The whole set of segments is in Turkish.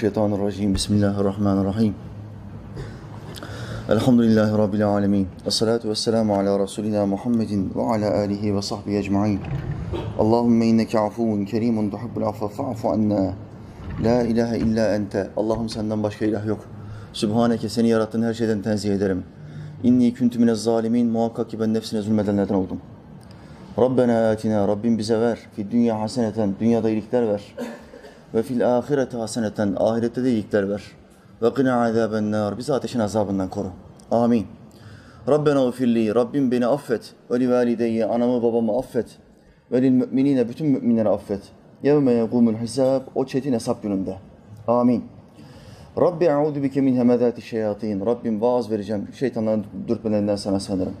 الشيطان الرجيم بسم الله الرحمن الرحيم الحمد لله رب العالمين الصلاة والسلام على رسولنا محمد وعلى آله وصحبه أجمعين اللهم إنك عفو كريم تحب العفو فاعف عنا La ilahe illa ente. Allah'ım senden başka ilah yok. Sübhaneke seni yarattığın her şeyden tenzih ederim. İnni küntü minez zalimin. Muhakkak ki ben nefsine zulmedenlerden oldum. Rabbena atina. Rabbim bize ver. Fi dünya haseneten. Dünyada iyilikler ver. Ve fil ahirete haseneten. Ahirette de iyilikler ver. Ve qina azaben nar. Bizi ateşin azabından koru. Amin. Rabbena ufirli. Rabbim beni affet. Ve li valideyye. Anamı babamı affet. Ve lil müminine. Bütün müminleri affet. Yevme yegumul hisab. O çetin hesap gününde. Amin. Rabbi e'udu bike min hemedati şeyatin. Rabbim vaaz vereceğim. Şeytanların dürtmelerinden sana sığınırım.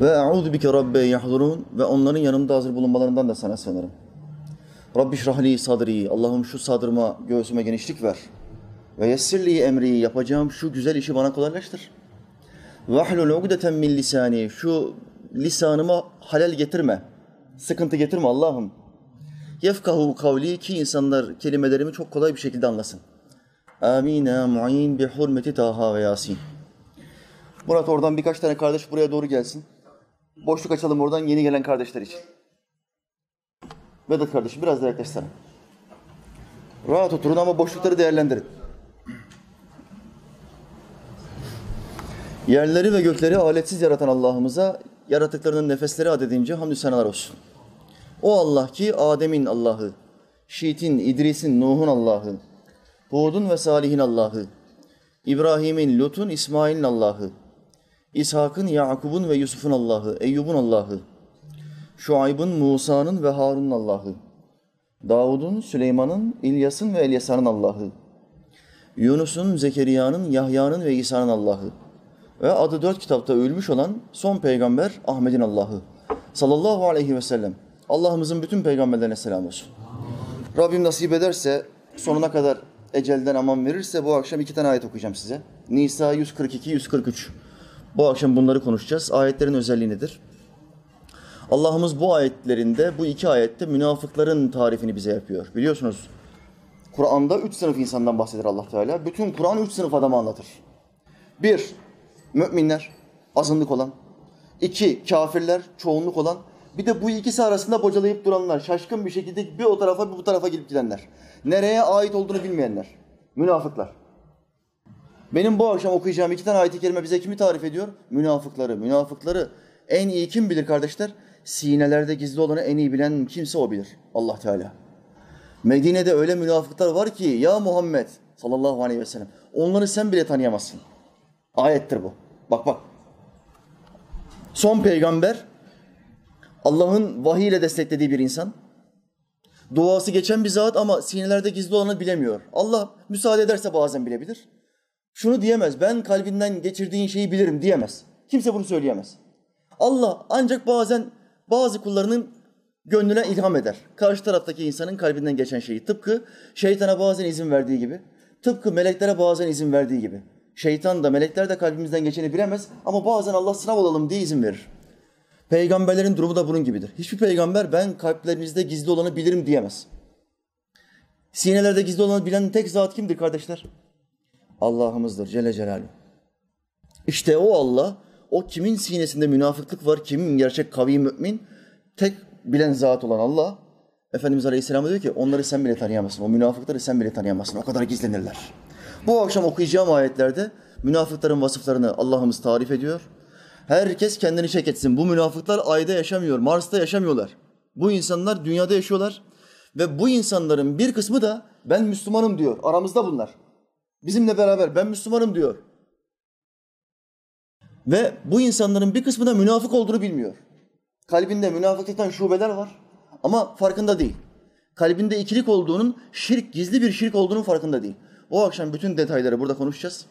Ve e'udu bike rabbe yahdurun. Ve onların yanımda hazır bulunmalarından da sana sığınırım. Rabbi şrahli sadri. Allah'ım şu sadrıma, göğsüme genişlik ver. Ve yessirli emri. Yapacağım şu güzel işi bana kolaylaştır. Vahlul ugdeten min lisani. Şu lisanıma halel getirme. Sıkıntı getirme Allah'ım. Yefkahu kavli ki insanlar kelimelerimi çok kolay bir şekilde anlasın. Amin ya mu'in bi hurmeti Taha ve Yasin. Murat oradan birkaç tane kardeş buraya doğru gelsin. Boşluk açalım oradan yeni gelen kardeşler için. Vedat kardeşim biraz da yaklaşsana. Rahat oturun ama boşlukları değerlendirin. Yerleri ve gökleri aletsiz yaratan Allah'ımıza yaratıklarının nefesleri adedince hamdü senalar olsun. O Allah ki Adem'in Allah'ı, Şiit'in, İdris'in, Nuh'un Allah'ı, Hud'un ve Salih'in Allah'ı, İbrahim'in, Lut'un, İsmail'in Allah'ı, İshak'ın, Yakub'un ve Yusuf'un Allah'ı, Eyyub'un Allah'ı, Şuayb'ın, Musa'nın ve Harun'un Allah'ı, Davud'un, Süleyman'ın, İlyas'ın ve Elyasa'nın Allah'ı, Yunus'un, Zekeriya'nın, Yahya'nın ve İsa'nın Allah'ı ve adı dört kitapta ölmüş olan son peygamber Ahmet'in Allah'ı sallallahu aleyhi ve sellem. Allah'ımızın bütün peygamberlerine selam olsun. Rabbim nasip ederse sonuna kadar ecelden aman verirse bu akşam iki tane ayet okuyacağım size. Nisa 142, 143. Bu akşam bunları konuşacağız. Ayetlerin özelliği nedir? Allah'ımız bu ayetlerinde, bu iki ayette münafıkların tarifini bize yapıyor. Biliyorsunuz Kur'an'da üç sınıf insandan bahseder Allah Teala. Bütün Kur'an üç sınıf adamı anlatır. Bir, müminler, azınlık olan. İki, kafirler, çoğunluk olan. Bir de bu ikisi arasında bocalayıp duranlar, şaşkın bir şekilde bir o tarafa bir bu tarafa gidip gidenler. Nereye ait olduğunu bilmeyenler. Münafıklar. Benim bu akşam okuyacağım iki tane ayet-i kerime bize kimi tarif ediyor? Münafıkları. Münafıkları en iyi kim bilir kardeşler? Sinelerde gizli olanı en iyi bilen kimse o bilir. Allah Teala. Medine'de öyle münafıklar var ki ya Muhammed sallallahu aleyhi ve sellem onları sen bile tanıyamazsın. Ayettir bu. Bak bak. Son peygamber Allah'ın vahiy ile desteklediği bir insan. Duası geçen bir zat ama sinelerde gizli olanı bilemiyor. Allah müsaade ederse bazen bilebilir. Şunu diyemez, ben kalbinden geçirdiğin şeyi bilirim diyemez. Kimse bunu söyleyemez. Allah ancak bazen bazı kullarının gönlüne ilham eder. Karşı taraftaki insanın kalbinden geçen şeyi. Tıpkı şeytana bazen izin verdiği gibi. Tıpkı meleklere bazen izin verdiği gibi. Şeytan da melekler de kalbimizden geçeni bilemez ama bazen Allah sınav olalım diye izin verir. Peygamberlerin durumu da bunun gibidir. Hiçbir peygamber ben kalplerinizde gizli olanı bilirim diyemez. Sinelerde gizli olanı bilen tek zat kimdir kardeşler? Allah'ımızdır Celle Celaluhu. İşte o Allah, o kimin sinesinde münafıklık var, kimin gerçek kavi mümin, tek bilen zat olan Allah, Efendimiz Aleyhisselam diyor ki onları sen bile tanıyamazsın, o münafıkları sen bile tanıyamazsın, o kadar gizlenirler. Bu akşam okuyacağım ayetlerde münafıkların vasıflarını Allah'ımız tarif ediyor. Herkes kendini çek etsin. Bu münafıklar ayda yaşamıyor, Mars'ta yaşamıyorlar. Bu insanlar dünyada yaşıyorlar. Ve bu insanların bir kısmı da ben Müslümanım diyor. Aramızda bunlar. Bizimle beraber ben Müslümanım diyor. Ve bu insanların bir kısmı da münafık olduğunu bilmiyor. Kalbinde münafıklıktan şubeler var ama farkında değil. Kalbinde ikilik olduğunun, şirk, gizli bir şirk olduğunun farkında değil. O akşam bütün detayları burada konuşacağız.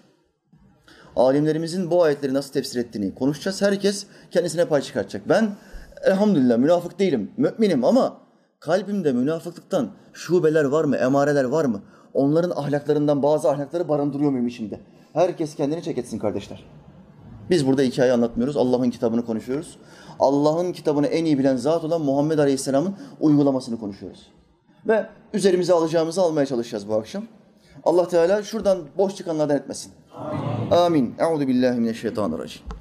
Alimlerimizin bu ayetleri nasıl tefsir ettiğini konuşacağız. Herkes kendisine pay çıkartacak. Ben elhamdülillah münafık değilim, müminim ama kalbimde münafıklıktan şubeler var mı, emareler var mı? Onların ahlaklarından bazı ahlakları barındırıyor muyum içinde? Herkes kendini çek etsin kardeşler. Biz burada hikaye anlatmıyoruz. Allah'ın kitabını konuşuyoruz. Allah'ın kitabını en iyi bilen zat olan Muhammed Aleyhisselam'ın uygulamasını konuşuyoruz. Ve üzerimize alacağımızı almaya çalışacağız bu akşam. Allah Teala şuradan boş çıkanlardan etmesin. Amin. Amin. Euzu billahi.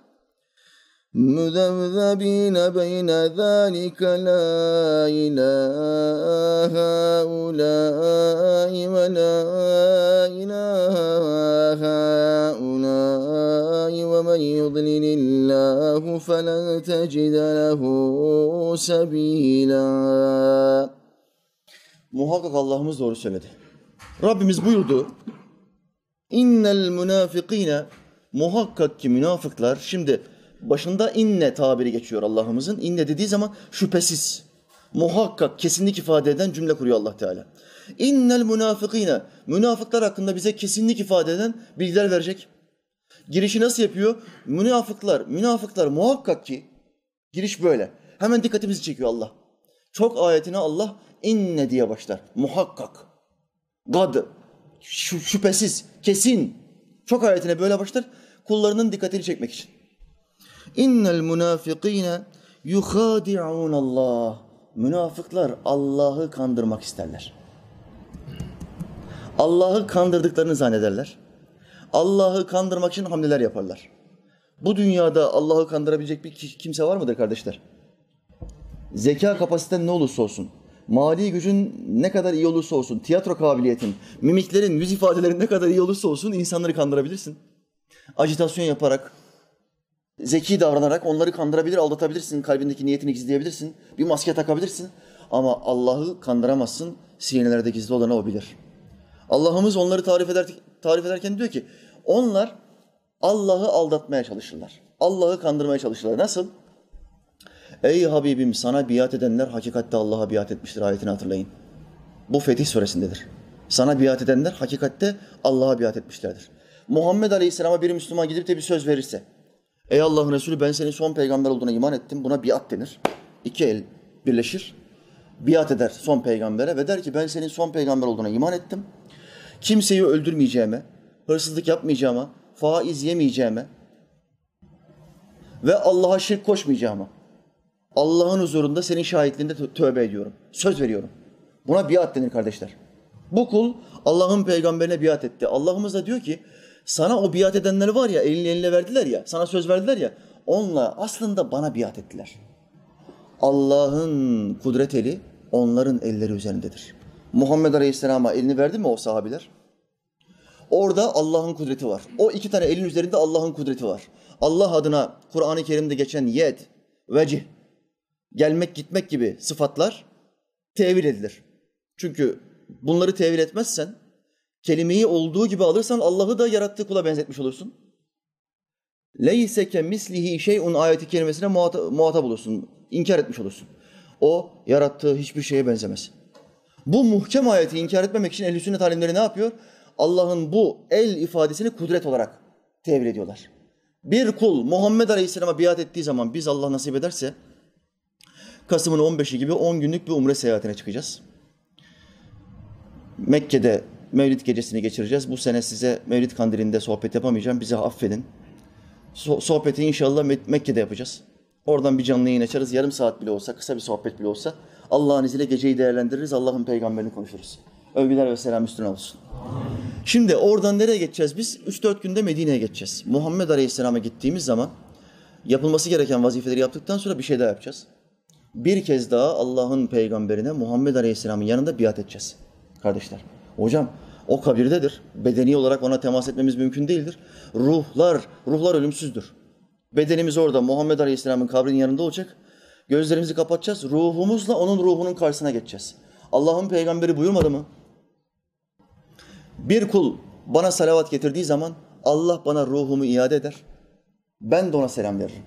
مذبذبين بين ذلك لا إله هؤلاء ولا إله هؤلاء ومن يضلل الله فلن تجد له سبيلا Muhakkak Allah'ımız doğru söyledi. Rabbimiz buyurdu. İnnel münafikine muhakkak ki münafıklar şimdi başında inne tabiri geçiyor Allah'ımızın. İnne dediği zaman şüphesiz, muhakkak, kesinlik ifade eden cümle kuruyor Allah Teala. İnnel münafıkine, münafıklar hakkında bize kesinlik ifade eden bilgiler verecek. Girişi nasıl yapıyor? Münafıklar, münafıklar muhakkak ki, giriş böyle. Hemen dikkatimizi çekiyor Allah. Çok ayetine Allah inne diye başlar. Muhakkak. Gad. Şüphesiz, kesin. Çok ayetine böyle başlar. Kullarının dikkatini çekmek için. İnnel münafikine yuhadi'un Allah. Münafıklar Allah'ı kandırmak isterler. Allah'ı kandırdıklarını zannederler. Allah'ı kandırmak için hamleler yaparlar. Bu dünyada Allah'ı kandırabilecek bir kimse var mıdır kardeşler? Zeka kapasiten ne olursa olsun, mali gücün ne kadar iyi olursa olsun, tiyatro kabiliyetin, mimiklerin, yüz ifadelerin ne kadar iyi olursa olsun insanları kandırabilirsin. Ajitasyon yaparak, zeki davranarak onları kandırabilir, aldatabilirsin, kalbindeki niyetini gizleyebilirsin, bir maske takabilirsin. Ama Allah'ı kandıramazsın, sinelerde gizli olanı o bilir. Allah'ımız onları tarif, eder, tarif ederken diyor ki, onlar Allah'ı aldatmaya çalışırlar. Allah'ı kandırmaya çalışırlar. Nasıl? Ey Habibim sana biat edenler hakikatte Allah'a biat etmiştir ayetini hatırlayın. Bu Fetih suresindedir. Sana biat edenler hakikatte Allah'a biat etmişlerdir. Muhammed Aleyhisselam'a bir Müslüman gidip de bir söz verirse, Ey Allah'ın Resulü ben senin son peygamber olduğuna iman ettim. Buna biat denir. İki el birleşir. Biat eder son peygambere ve der ki ben senin son peygamber olduğuna iman ettim. Kimseyi öldürmeyeceğime, hırsızlık yapmayacağıma, faiz yemeyeceğime ve Allah'a şirk koşmayacağıma, Allah'ın huzurunda senin şahitliğinde tövbe ediyorum. Söz veriyorum. Buna biat denir kardeşler. Bu kul Allah'ın peygamberine biat etti. Allah'ımız da diyor ki sana o biat edenler var ya, elini eline verdiler ya, sana söz verdiler ya, onunla aslında bana biat ettiler. Allah'ın kudret eli onların elleri üzerindedir. Muhammed Aleyhisselam'a elini verdi mi o sahabiler? Orada Allah'ın kudreti var. O iki tane elin üzerinde Allah'ın kudreti var. Allah adına Kur'an-ı Kerim'de geçen yed, vecih, gelmek gitmek gibi sıfatlar tevil edilir. Çünkü bunları tevil etmezsen kelimeyi olduğu gibi alırsan Allah'ı da yarattığı kula benzetmiş olursun. Leyseke mislihi şeyun ayeti kelimesine muhatap, muhatap olursun. İnkar etmiş olursun. O yarattığı hiçbir şeye benzemez. Bu muhkem ayeti inkar etmemek için ehl sünnet alimleri ne yapıyor? Allah'ın bu el ifadesini kudret olarak tevil ediyorlar. Bir kul Muhammed Aleyhisselam'a biat ettiği zaman biz Allah nasip ederse Kasım'ın 15'i gibi 10 günlük bir umre seyahatine çıkacağız. Mekke'de Mevlid gecesini geçireceğiz. Bu sene size Mevlid kandilinde sohbet yapamayacağım. Bizi affedin. So- sohbeti inşallah Mek- Mekke'de yapacağız. Oradan bir canlı yayın açarız. Yarım saat bile olsa, kısa bir sohbet bile olsa Allah'ın izniyle geceyi değerlendiririz. Allah'ın peygamberini konuşuruz. Övgüler ve selam üstüne olsun. Şimdi oradan nereye geçeceğiz biz? 3-4 günde Medine'ye geçeceğiz. Muhammed Aleyhisselam'a gittiğimiz zaman yapılması gereken vazifeleri yaptıktan sonra bir şey daha yapacağız. Bir kez daha Allah'ın peygamberine Muhammed Aleyhisselam'ın yanında biat edeceğiz. Kardeşler. Hocam o kabirdedir. Bedeni olarak ona temas etmemiz mümkün değildir. Ruhlar, ruhlar ölümsüzdür. Bedenimiz orada Muhammed Aleyhisselam'ın kabrinin yanında olacak. Gözlerimizi kapatacağız. Ruhumuzla onun ruhunun karşısına geçeceğiz. Allah'ın peygamberi buyurmadı mı? Bir kul bana salavat getirdiği zaman Allah bana ruhumu iade eder. Ben de ona selam veririm.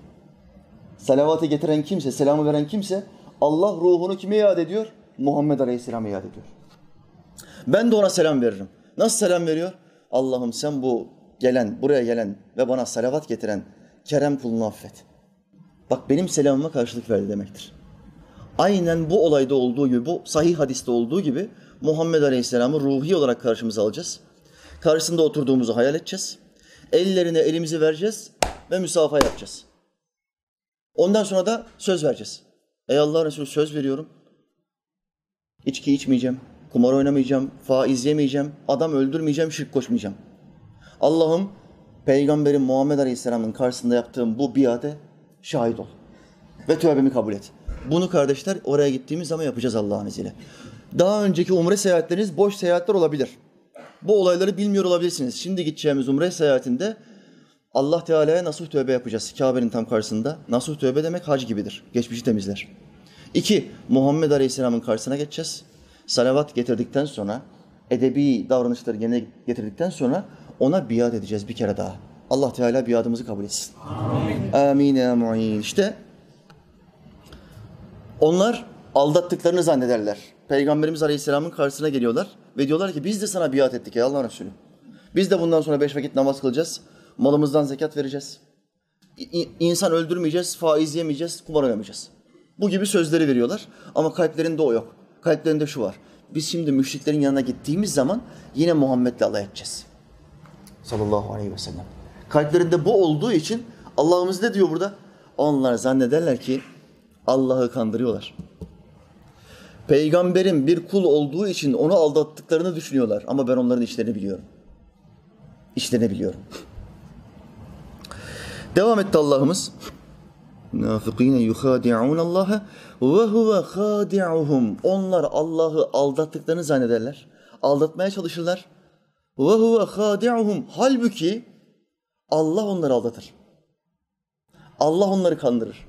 Salavatı getiren kimse, selamı veren kimse Allah ruhunu kime iade ediyor? Muhammed Aleyhisselam'a iade ediyor. Ben de ona selam veririm. Nasıl selam veriyor? Allah'ım sen bu gelen, buraya gelen ve bana salavat getiren Kerem kulunu affet. Bak benim selamıma karşılık verdi demektir. Aynen bu olayda olduğu gibi, bu sahih hadiste olduğu gibi Muhammed Aleyhisselam'ı ruhi olarak karşımıza alacağız. Karşısında oturduğumuzu hayal edeceğiz. Ellerine elimizi vereceğiz ve müsafaha yapacağız. Ondan sonra da söz vereceğiz. Ey Allah Resulü söz veriyorum. İçki içmeyeceğim, kumar oynamayacağım, faiz yemeyeceğim, adam öldürmeyeceğim, şirk koşmayacağım. Allah'ım Peygamberin Muhammed Aleyhisselam'ın karşısında yaptığım bu biate şahit ol. Ve tövbemi kabul et. Bunu kardeşler oraya gittiğimiz zaman yapacağız Allah'ın izniyle. Daha önceki umre seyahatleriniz boş seyahatler olabilir. Bu olayları bilmiyor olabilirsiniz. Şimdi gideceğimiz umre seyahatinde Allah Teala'ya nasuh tövbe yapacağız. Kabe'nin tam karşısında. Nasuh tövbe demek hac gibidir. Geçmişi temizler. İki, Muhammed Aleyhisselam'ın karşısına geçeceğiz. Salavat getirdikten sonra, edebi davranışları yerine getirdikten sonra ona biat edeceğiz bir kere daha. Allah Teala biadımızı kabul etsin. Amin. Amin. İşte onlar aldattıklarını zannederler. Peygamberimiz Aleyhisselam'ın karşısına geliyorlar ve diyorlar ki biz de sana biat ettik ey Allah Resulü. Biz de bundan sonra beş vakit namaz kılacağız. Malımızdan zekat vereceğiz. İnsan öldürmeyeceğiz, faiz yemeyeceğiz, kumar oynamayacağız. Bu gibi sözleri veriyorlar ama kalplerinde o yok. Kalplerinde şu var. Biz şimdi müşriklerin yanına gittiğimiz zaman yine Muhammed'le alay edeceğiz. Sallallahu aleyhi ve sellem. Kalplerinde bu olduğu için Allah'ımız ne diyor burada? Onlar zannederler ki Allah'ı kandırıyorlar. Peygamberin bir kul olduğu için onu aldattıklarını düşünüyorlar. Ama ben onların işlerini biliyorum. İşlerini biliyorum. Devam etti Allah'ımız. Münafıkîne yuhâdi'ûn Allah'a ve huve khâdi'uhum. Onlar Allah'ı aldattıklarını zannederler. Aldatmaya çalışırlar. Ve huve khâdi'uhum. Halbuki Allah onları aldatır. Allah onları kandırır.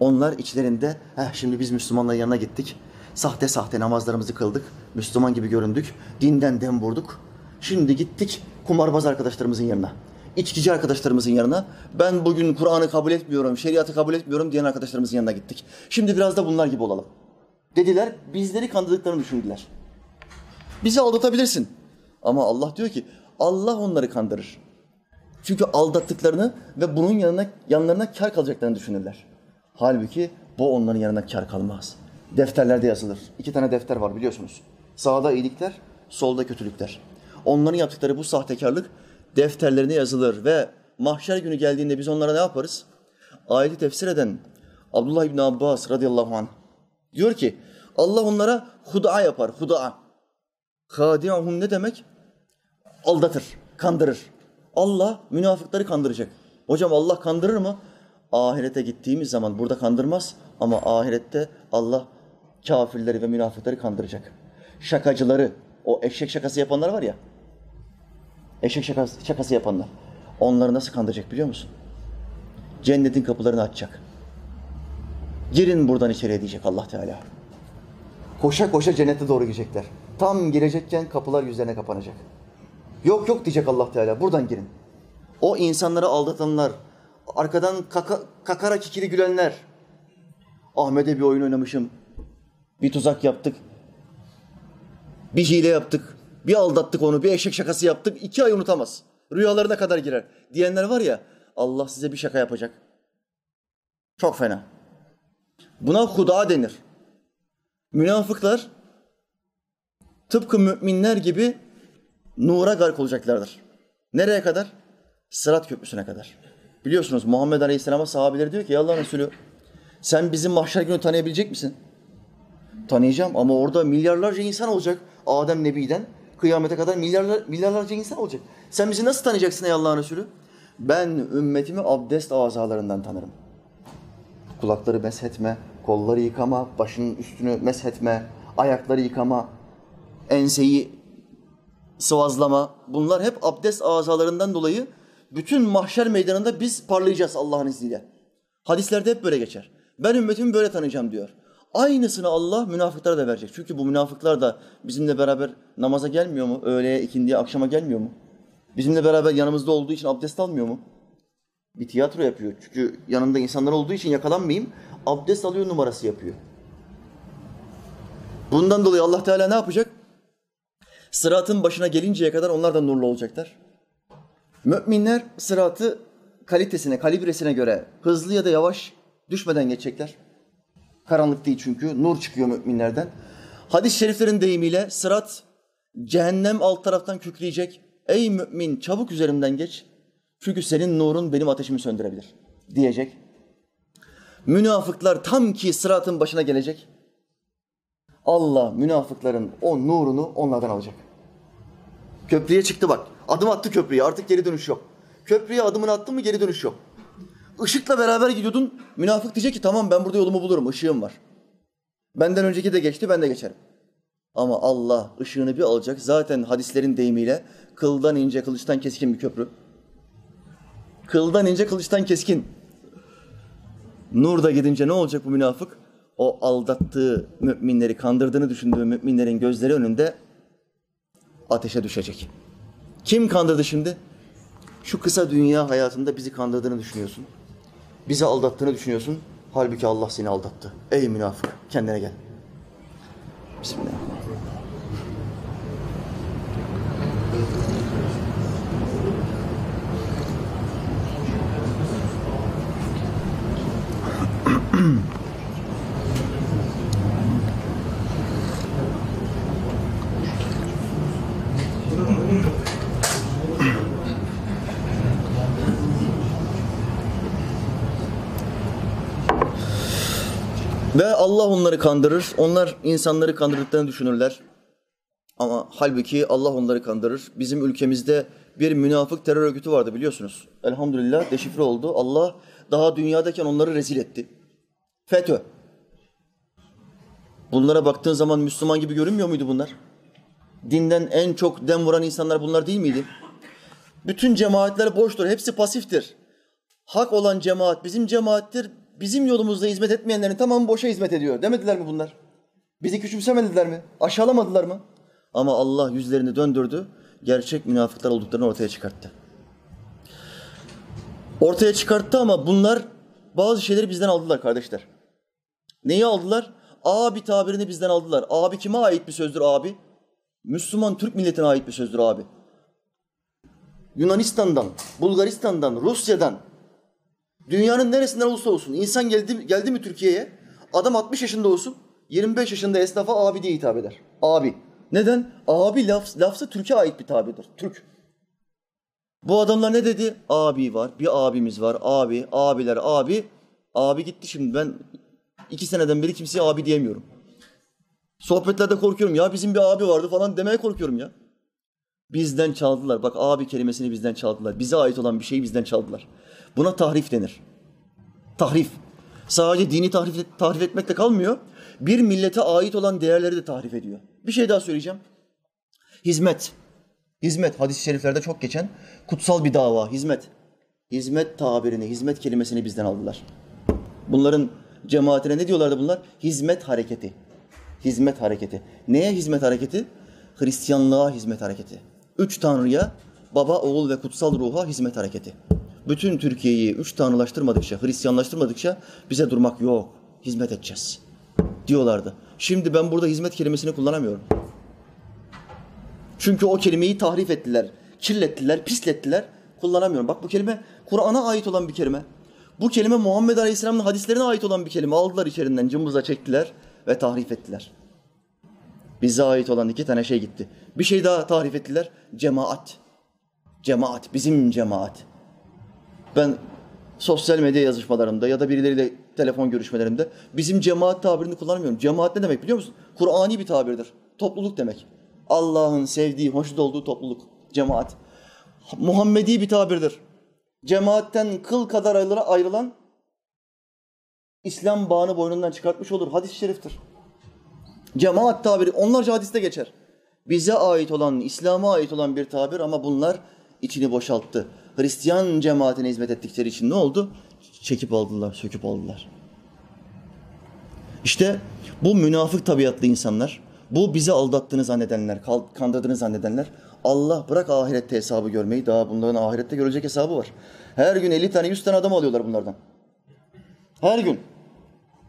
Onlar içlerinde, Heh, şimdi biz Müslümanların yanına gittik. Sahte sahte namazlarımızı kıldık. Müslüman gibi göründük. Dinden dem vurduk. Şimdi gittik kumarbaz arkadaşlarımızın yanına. İçkici arkadaşlarımızın yanına. Ben bugün Kur'an'ı kabul etmiyorum, şeriatı kabul etmiyorum diyen arkadaşlarımızın yanına gittik. Şimdi biraz da bunlar gibi olalım. Dediler, bizleri kandırdıklarını düşündüler. Bizi aldatabilirsin. Ama Allah diyor ki, Allah onları kandırır. Çünkü aldattıklarını ve bunun yanına, yanlarına kar kalacaklarını düşünürler. Halbuki bu onların yanına kar kalmaz. Defterlerde yazılır. İki tane defter var biliyorsunuz. Sağda iyilikler, solda kötülükler. Onların yaptıkları bu sahtekarlık defterlerine yazılır ve mahşer günü geldiğinde biz onlara ne yaparız? Ayeti tefsir eden Abdullah İbni Abbas radıyallahu anh diyor ki Allah onlara huda yapar, huda. Hadi'ahum ne demek? Aldatır, kandırır. Allah münafıkları kandıracak. Hocam Allah kandırır mı? Ahirete gittiğimiz zaman burada kandırmaz ama ahirette Allah kafirleri ve münafıkları kandıracak. Şakacıları, o eşek şakası yapanlar var ya, eşek şakası, şakası yapanlar. Onları nasıl kandıracak biliyor musun? Cennetin kapılarını açacak. Girin buradan içeriye diyecek Allah Teala. Koşa koşa cennete doğru gidecekler. Tam girecekken kapılar yüzlerine kapanacak. Yok yok diyecek Allah Teala. Buradan girin. O insanları aldatanlar, arkadan kaka, kakara kikili gülenler. Ahmet'e bir oyun oynamışım. Bir tuzak yaptık. Bir hile yaptık. Bir aldattık onu, bir eşek şakası yaptık. iki ay unutamaz. Rüyalarına kadar girer. Diyenler var ya, Allah size bir şaka yapacak. Çok fena. Buna huda denir. Münafıklar tıpkı müminler gibi nura gark olacaklardır. Nereye kadar? Sırat köprüsüne kadar. Biliyorsunuz Muhammed Aleyhisselam'a sahabeleri diyor ki ya Allah Resulü sen bizim mahşer günü tanıyabilecek misin? Tanıyacağım ama orada milyarlarca insan olacak. Adem Nebi'den kıyamete kadar milyarlar, milyarlarca insan olacak. Sen bizi nasıl tanıyacaksın ey Allah'ın Resulü? Ben ümmetimi abdest azalarından tanırım. Kulakları meshetme, kolları yıkama, başının üstünü meshetme, ayakları yıkama, enseyi sıvazlama. Bunlar hep abdest azalarından dolayı bütün mahşer meydanında biz parlayacağız Allah'ın izniyle. Hadislerde hep böyle geçer. Ben ümmetimi böyle tanıyacağım diyor. Aynısını Allah münafıklara da verecek. Çünkü bu münafıklar da bizimle beraber namaza gelmiyor mu? Öğleye, ikindiye, akşama gelmiyor mu? Bizimle beraber yanımızda olduğu için abdest almıyor mu? Bir tiyatro yapıyor. Çünkü yanında insanlar olduğu için yakalanmayayım. Abdest alıyor numarası yapıyor. Bundan dolayı Allah Teala ne yapacak? Sıratın başına gelinceye kadar onlar da nurlu olacaklar. Müminler sıratı kalitesine, kalibresine göre hızlı ya da yavaş düşmeden geçecekler. Karanlık değil çünkü. Nur çıkıyor müminlerden. Hadis-i şeriflerin deyimiyle sırat cehennem alt taraftan kükreyecek. Ey mümin çabuk üzerimden geç. Çünkü senin nurun benim ateşimi söndürebilir diyecek. Münafıklar tam ki sıratın başına gelecek. Allah münafıkların o nurunu onlardan alacak. Köprüye çıktı bak. Adım attı köprüye. Artık geri dönüş yok. Köprüye adımını attın mı geri dönüş yok. Işıkla beraber gidiyordun. Münafık diyecek ki tamam ben burada yolumu bulurum. Işığım var. Benden önceki de geçti ben de geçerim. Ama Allah ışığını bir alacak. Zaten hadislerin deyimiyle kıldan ince kılıçtan keskin bir köprü. Kıldan ince kılıçtan keskin. Nur da gidince ne olacak bu münafık? O aldattığı müminleri, kandırdığını düşündüğü müminlerin gözleri önünde ateşe düşecek. Kim kandırdı şimdi? Şu kısa dünya hayatında bizi kandırdığını düşünüyorsun. Bizi aldattığını düşünüyorsun. Halbuki Allah seni aldattı. Ey münafık kendine gel. Bismillahirrahmanirrahim. Ve Allah onları kandırır. Onlar insanları kandırdıklarını düşünürler. Ama halbuki Allah onları kandırır. Bizim ülkemizde bir münafık terör örgütü vardı biliyorsunuz. Elhamdülillah deşifre oldu. Allah daha dünyadayken onları rezil etti. FETÖ. Bunlara baktığın zaman Müslüman gibi görünmüyor muydu bunlar? Dinden en çok dem vuran insanlar bunlar değil miydi? Bütün cemaatler boştur. Hepsi pasiftir. Hak olan cemaat bizim cemaattir. Bizim yolumuzda hizmet etmeyenlerin tamamı boşa hizmet ediyor. Demediler mi bunlar? Bizi küçümsemediler mi? Aşağılamadılar mı? Ama Allah yüzlerini döndürdü. Gerçek münafıklar olduklarını ortaya çıkarttı. Ortaya çıkarttı ama bunlar bazı şeyleri bizden aldılar kardeşler. Neyi aldılar? Abi tabirini bizden aldılar. Abi kime ait bir sözdür abi? Müslüman Türk milletine ait bir sözdür abi. Yunanistan'dan, Bulgaristan'dan, Rusya'dan, dünyanın neresinden olursa olsun insan geldi, geldi mi Türkiye'ye adam 60 yaşında olsun 25 yaşında esnafa abi diye hitap eder. Abi. Neden? Abi laf, lafzı Türkiye ait bir tabirdir. Türk. Bu adamlar ne dedi? Abi var, bir abimiz var, abi, abiler, abi. Abi gitti şimdi ben iki seneden beri kimseye abi diyemiyorum. Sohbetlerde korkuyorum ya bizim bir abi vardı falan demeye korkuyorum ya. Bizden çaldılar. Bak abi kelimesini bizden çaldılar. Bize ait olan bir şeyi bizden çaldılar. Buna tahrif denir. Tahrif. Sadece dini tahrif, tahrif etmekle kalmıyor. Bir millete ait olan değerleri de tahrif ediyor. Bir şey daha söyleyeceğim. Hizmet. Hizmet hadis-i şeriflerde çok geçen kutsal bir dava. Hizmet. Hizmet tabirini, hizmet kelimesini bizden aldılar. Bunların cemaatine ne diyorlardı bunlar? Hizmet hareketi. Hizmet hareketi. Neye hizmet hareketi? Hristiyanlığa hizmet hareketi. Üç Tanrı'ya, Baba, Oğul ve Kutsal Ruh'a hizmet hareketi. Bütün Türkiye'yi üç tanrılaştırmadıkça, Hristiyanlaştırmadıkça bize durmak yok. Hizmet edeceğiz diyorlardı. Şimdi ben burada hizmet kelimesini kullanamıyorum. Çünkü o kelimeyi tahrif ettiler, kirlettiler, pislettiler. Kullanamıyorum. Bak bu kelime Kur'an'a ait olan bir kelime. Bu kelime Muhammed Aleyhisselam'ın hadislerine ait olan bir kelime. Aldılar içerinden, cımbıza çektiler ve tahrif ettiler. Bize ait olan iki tane şey gitti. Bir şey daha tarif ettiler. Cemaat. Cemaat. Bizim cemaat. Ben sosyal medya yazışmalarımda ya da birileriyle telefon görüşmelerimde bizim cemaat tabirini kullanmıyorum. Cemaat ne demek biliyor musun? Kur'ani bir tabirdir. Topluluk demek. Allah'ın sevdiği, hoşnut olduğu topluluk. Cemaat. Muhammedi bir tabirdir. Cemaatten kıl kadar ayrılan İslam bağını boynundan çıkartmış olur. Hadis-i şeriftir. Cemaat tabiri onlarca hadiste geçer. Bize ait olan, İslam'a ait olan bir tabir ama bunlar içini boşalttı. Hristiyan cemaatine hizmet ettikleri için ne oldu? Çekip aldılar, söküp aldılar. İşte bu münafık tabiatlı insanlar, bu bizi aldattığını zannedenler, kandırdığını zannedenler, Allah bırak ahirette hesabı görmeyi, daha bunların ahirette görecek hesabı var. Her gün 50 tane 100 tane adam alıyorlar bunlardan. Her gün.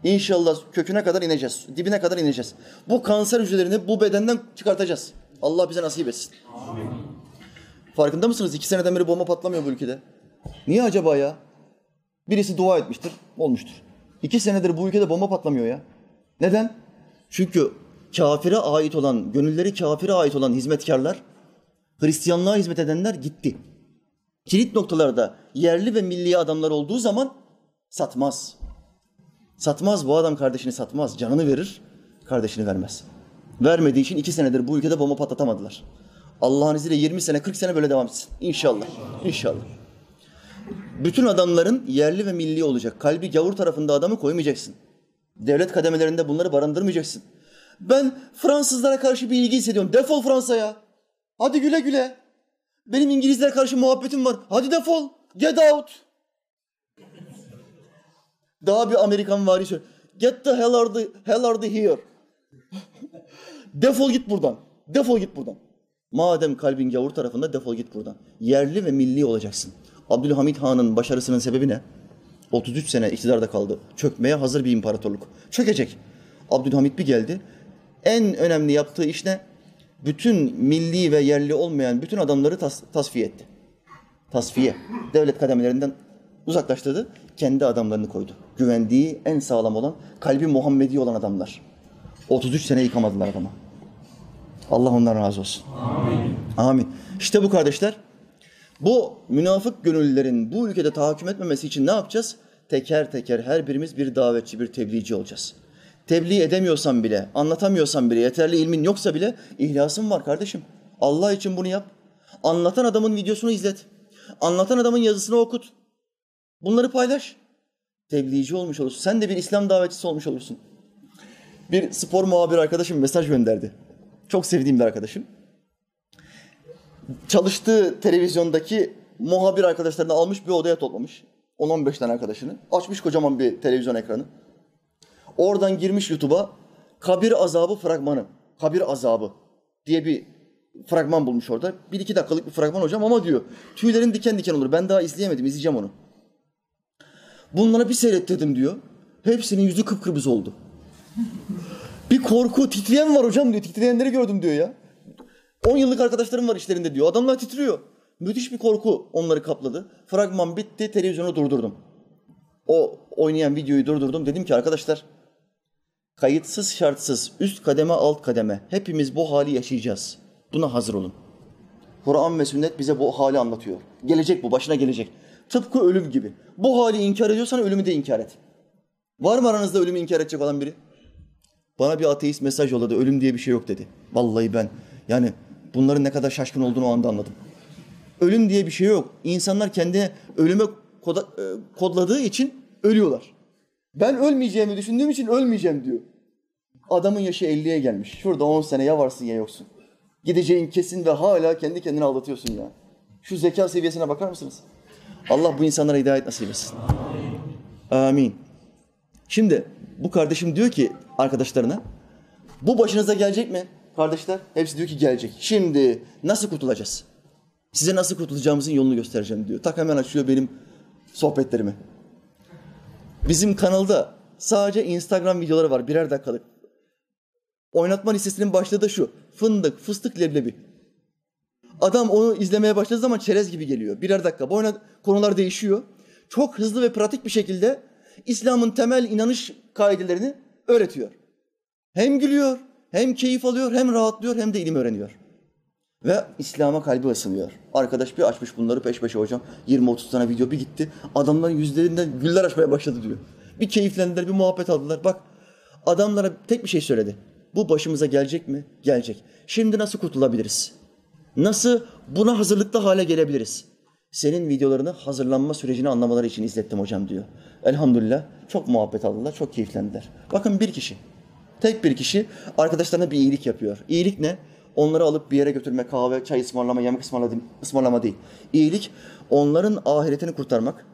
İnşallah köküne kadar ineceğiz. Dibine kadar ineceğiz. Bu kanser hücrelerini bu bedenden çıkartacağız. Allah bize nasip etsin. Amin. Farkında mısınız? İki seneden beri bomba patlamıyor bu ülkede. Niye acaba ya? Birisi dua etmiştir, olmuştur. İki senedir bu ülkede bomba patlamıyor ya. Neden? Çünkü kafire ait olan, gönülleri kafire ait olan hizmetkarlar, Hristiyanlığa hizmet edenler gitti. Kilit noktalarda yerli ve milli adamlar olduğu zaman satmaz. Satmaz bu adam kardeşini satmaz. Canını verir, kardeşini vermez. Vermediği için iki senedir bu ülkede bomba patlatamadılar. Allah'ın izniyle 20 sene, 40 sene böyle devam etsin. İnşallah. İnşallah. Bütün adamların yerli ve milli olacak. Kalbi gavur tarafında adamı koymayacaksın. Devlet kademelerinde bunları barındırmayacaksın. Ben Fransızlara karşı bir ilgi hissediyorum. Defol Fransa'ya. Hadi güle güle. Benim İngilizlere karşı muhabbetim var. Hadi defol. Get out. Daha bir Amerikan vari söyle. Get the hell out the, hell out the here. defol git buradan. Defol git buradan. Madem kalbin gavur tarafında defol git buradan. Yerli ve milli olacaksın. Abdülhamit Han'ın başarısının sebebi ne? 33 sene iktidarda kaldı. Çökmeye hazır bir imparatorluk. Çökecek. Abdülhamit bir geldi. En önemli yaptığı iş ne? Bütün milli ve yerli olmayan bütün adamları tas- tasfiye etti. Tasfiye. Devlet kademelerinden uzaklaştırdı. Kendi adamlarını koydu. Güvendiği en sağlam olan, kalbi Muhammedi olan adamlar. 33 sene yıkamadılar adama. Allah ondan razı olsun. Amin. Amin. İşte bu kardeşler. Bu münafık gönüllülerin bu ülkede tahakküm etmemesi için ne yapacağız? Teker teker her birimiz bir davetçi, bir tebliğci olacağız. Tebliğ edemiyorsan bile, anlatamıyorsan bile, yeterli ilmin yoksa bile ihlasın var kardeşim. Allah için bunu yap. Anlatan adamın videosunu izlet. Anlatan adamın yazısını okut. Bunları paylaş. Tebliğci olmuş olursun. Sen de bir İslam davetçisi olmuş olursun. Bir spor muhabir arkadaşım mesaj gönderdi. Çok sevdiğim bir arkadaşım. Çalıştığı televizyondaki muhabir arkadaşlarını almış bir odaya toplamış. 10-15 tane arkadaşını. Açmış kocaman bir televizyon ekranı. Oradan girmiş YouTube'a kabir azabı fragmanı. Kabir azabı diye bir fragman bulmuş orada. Bir iki dakikalık bir fragman hocam ama diyor tüylerin diken diken olur. Ben daha izleyemedim, izleyeceğim onu. Bunlara bir seyrettirdim diyor. Hepsinin yüzü kıpkırmızı oldu. Bir korku, titreyen var hocam diyor. Titreyenleri gördüm diyor ya. 10 yıllık arkadaşlarım var işlerinde diyor. Adamlar titriyor. Müthiş bir korku onları kapladı. Fragman bitti, televizyonu durdurdum. O oynayan videoyu durdurdum. Dedim ki arkadaşlar kayıtsız şartsız üst kademe alt kademe hepimiz bu hali yaşayacağız. Buna hazır olun. Kur'an ve sünnet bize bu hali anlatıyor. Gelecek bu, başına gelecek. Tıpkı ölüm gibi. Bu hali inkar ediyorsan ölümü de inkar et. Var mı aranızda ölümü inkar edecek olan biri? Bana bir ateist mesaj yolladı. Ölüm diye bir şey yok dedi. Vallahi ben yani bunların ne kadar şaşkın olduğunu o anda anladım. Ölüm diye bir şey yok. İnsanlar kendine ölüme koda, e, kodladığı için ölüyorlar. Ben ölmeyeceğimi düşündüğüm için ölmeyeceğim diyor. Adamın yaşı 50'ye gelmiş. Şurada 10 sene ya varsın ya yoksun. Gideceğin kesin ve hala kendi kendine aldatıyorsun ya. Şu zeka seviyesine bakar mısınız? Allah bu insanlara hidayet nasip etsin. Amin. Şimdi bu kardeşim diyor ki arkadaşlarına bu başınıza gelecek mi kardeşler? Hepsi diyor ki gelecek. Şimdi nasıl kurtulacağız? Size nasıl kurtulacağımızın yolunu göstereceğim diyor. Tak hemen açıyor benim sohbetlerimi. Bizim kanalda sadece Instagram videoları var birer dakikalık. Oynatma listesinin başlığı da şu. Fındık, fıstık, leblebi. Adam onu izlemeye başladığı zaman çerez gibi geliyor. Birer dakika. Bu oyna- konular değişiyor. Çok hızlı ve pratik bir şekilde İslam'ın temel inanış kaidelerini öğretiyor. Hem gülüyor, hem keyif alıyor, hem rahatlıyor, hem de ilim öğreniyor. Ve İslam'a kalbi ısınıyor. Arkadaş bir açmış bunları peş peşe hocam. 20-30 tane video bir gitti. Adamların yüzlerinden güller açmaya başladı diyor. Bir keyiflendiler, bir muhabbet aldılar. Bak adamlara tek bir şey söyledi. Bu başımıza gelecek mi? Gelecek. Şimdi nasıl kurtulabiliriz? Nasıl buna hazırlıklı hale gelebiliriz? Senin videolarını hazırlanma sürecini anlamaları için izlettim hocam diyor. Elhamdülillah çok muhabbet aldılar, çok keyiflendiler. Bakın bir kişi, tek bir kişi arkadaşlarına bir iyilik yapıyor. İyilik ne? Onları alıp bir yere götürme, kahve, çay ısmarlama, yemek ısmarlama, değil. İyilik onların ahiretini kurtarmak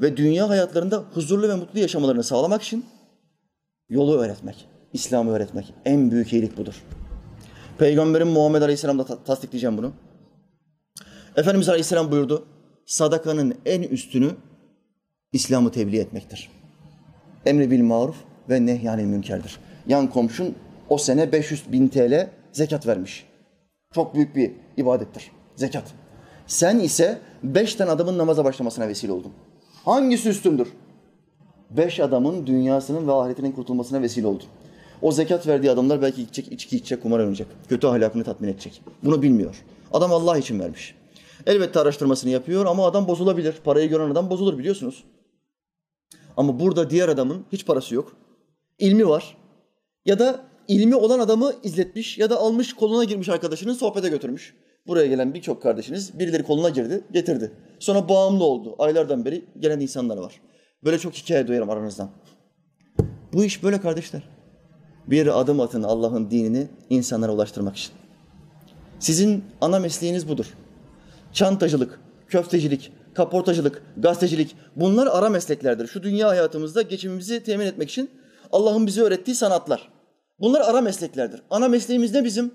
ve dünya hayatlarında huzurlu ve mutlu yaşamalarını sağlamak için yolu öğretmek, İslam'ı öğretmek. En büyük iyilik budur. Peygamberin Muhammed Aleyhisselam'da ta- tasdikleyeceğim bunu. Efendimiz Aleyhisselam buyurdu. Sadakanın en üstünü İslam'ı tebliğ etmektir. Emri bil maruf ve nehyanil münkerdir. Yan komşun o sene 500 bin TL zekat vermiş. Çok büyük bir ibadettir. Zekat. Sen ise beş tane adamın namaza başlamasına vesile oldun. Hangisi üstündür? Beş adamın dünyasının ve ahiretinin kurtulmasına vesile oldun. O zekat verdiği adamlar belki içecek, içki içecek, kumar oynayacak. Kötü ahlakını tatmin edecek. Bunu bilmiyor. Adam Allah için vermiş. Elbette araştırmasını yapıyor ama adam bozulabilir. Parayı gören adam bozulur biliyorsunuz. Ama burada diğer adamın hiç parası yok. İlmi var. Ya da ilmi olan adamı izletmiş ya da almış koluna girmiş arkadaşının sohbete götürmüş. Buraya gelen birçok kardeşiniz birileri koluna girdi, getirdi. Sonra bağımlı oldu. Aylardan beri gelen insanlar var. Böyle çok hikaye duyarım aranızdan. Bu iş böyle kardeşler. Bir adım atın Allah'ın dinini insanlara ulaştırmak için. Sizin ana mesleğiniz budur. Çantacılık, köftecilik, kaportacılık, gazetecilik bunlar ara mesleklerdir. Şu dünya hayatımızda geçimimizi temin etmek için Allah'ın bize öğrettiği sanatlar. Bunlar ara mesleklerdir. Ana mesleğimiz ne bizim?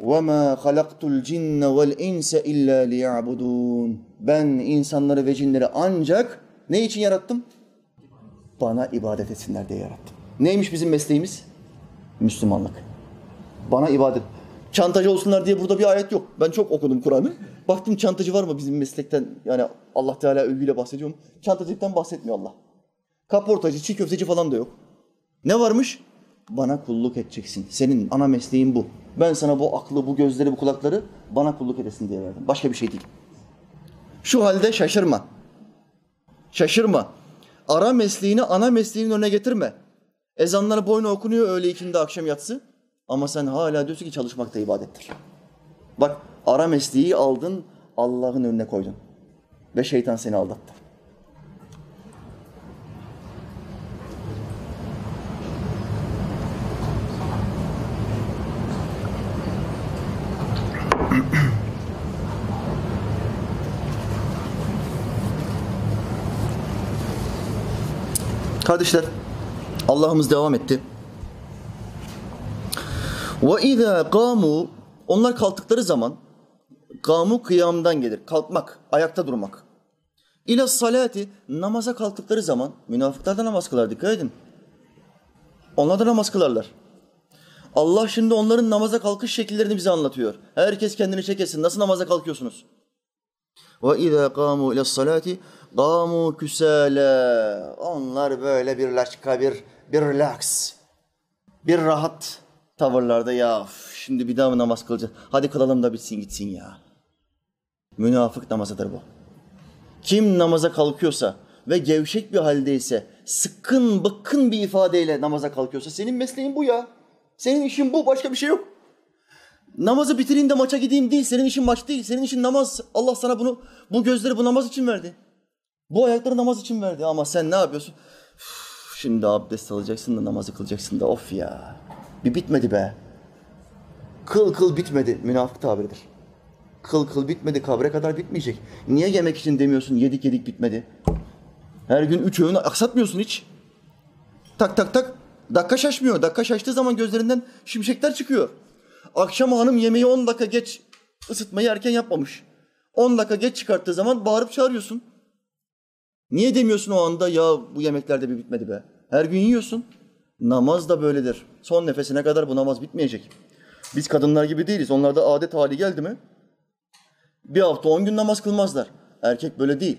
وَمَا خَلَقْتُ الْجِنَّ وَالْاِنْسَ اِلَّا لِيَعْبُدُونَ Ben insanları ve cinleri ancak ne için yarattım? Bana ibadet etsinler diye yarattım. Neymiş bizim mesleğimiz? Müslümanlık. Bana ibadet. Çantacı olsunlar diye burada bir ayet yok. Ben çok okudum Kur'an'ı. Baktım çantacı var mı bizim meslekten? Yani Allah Teala övgüyle bahsediyor mu? Çantacılıktan bahsetmiyor Allah. Kaportacı, çiğ köfteci falan da yok. Ne varmış? Bana kulluk edeceksin. Senin ana mesleğin bu. Ben sana bu aklı, bu gözleri, bu kulakları bana kulluk edesin diye verdim. Başka bir şey değil. Şu halde şaşırma. Şaşırma. Ara mesleğini ana mesleğinin önüne getirme. Ezanlar boyuna okunuyor öğle ikindi akşam yatsı. Ama sen hala diyorsun ki çalışmak da ibadettir. Bak ara mesleği aldın Allah'ın önüne koydun. Ve şeytan seni aldattı. Kardeşler, Allah'ımız devam etti. Ve izâ kâmû onlar kalktıkları zaman kamu kıyamdan gelir. Kalkmak, ayakta durmak. İla salati namaza kalktıkları zaman münafıklar da namaz kılar dikkat edin. Onlar da namaz kılarlar. Allah şimdi onların namaza kalkış şekillerini bize anlatıyor. Herkes kendini çekesin. Nasıl namaza kalkıyorsunuz? Ve izâ kâmû ila salati kâmû küsâlâ. Onlar böyle bir laçka, bir, bir relax, bir rahat tavırlarda ya şimdi bir daha mı namaz kılacağız? Hadi kılalım da bitsin gitsin ya. Münafık namazıdır bu. Kim namaza kalkıyorsa ve gevşek bir haldeyse, sıkkın bıkkın bir ifadeyle namaza kalkıyorsa senin mesleğin bu ya. Senin işin bu, başka bir şey yok. Namazı bitireyim de maça gideyim değil. Senin işin maç değil. Senin işin namaz. Allah sana bunu, bu gözleri bu namaz için verdi. Bu ayakları namaz için verdi. Ama sen ne yapıyorsun? Üf, şimdi abdest alacaksın da namazı kılacaksın da of ya. Bir bitmedi be. Kıl kıl bitmedi. Münafık tabiridir. Kıl kıl bitmedi. Kabre kadar bitmeyecek. Niye yemek için demiyorsun yedik yedik bitmedi? Her gün üç öğün aksatmıyorsun hiç. Tak tak tak. Dakika şaşmıyor. Dakika şaştığı zaman gözlerinden şimşekler çıkıyor. Akşam hanım yemeği 10 dakika geç ısıtmayı erken yapmamış. 10 dakika geç çıkarttığı zaman bağırıp çağırıyorsun. Niye demiyorsun o anda ya bu yemeklerde bir bitmedi be? Her gün yiyorsun. Namaz da böyledir. Son nefesine kadar bu namaz bitmeyecek. Biz kadınlar gibi değiliz. Onlarda adet hali geldi mi? Bir hafta on gün namaz kılmazlar. Erkek böyle değil.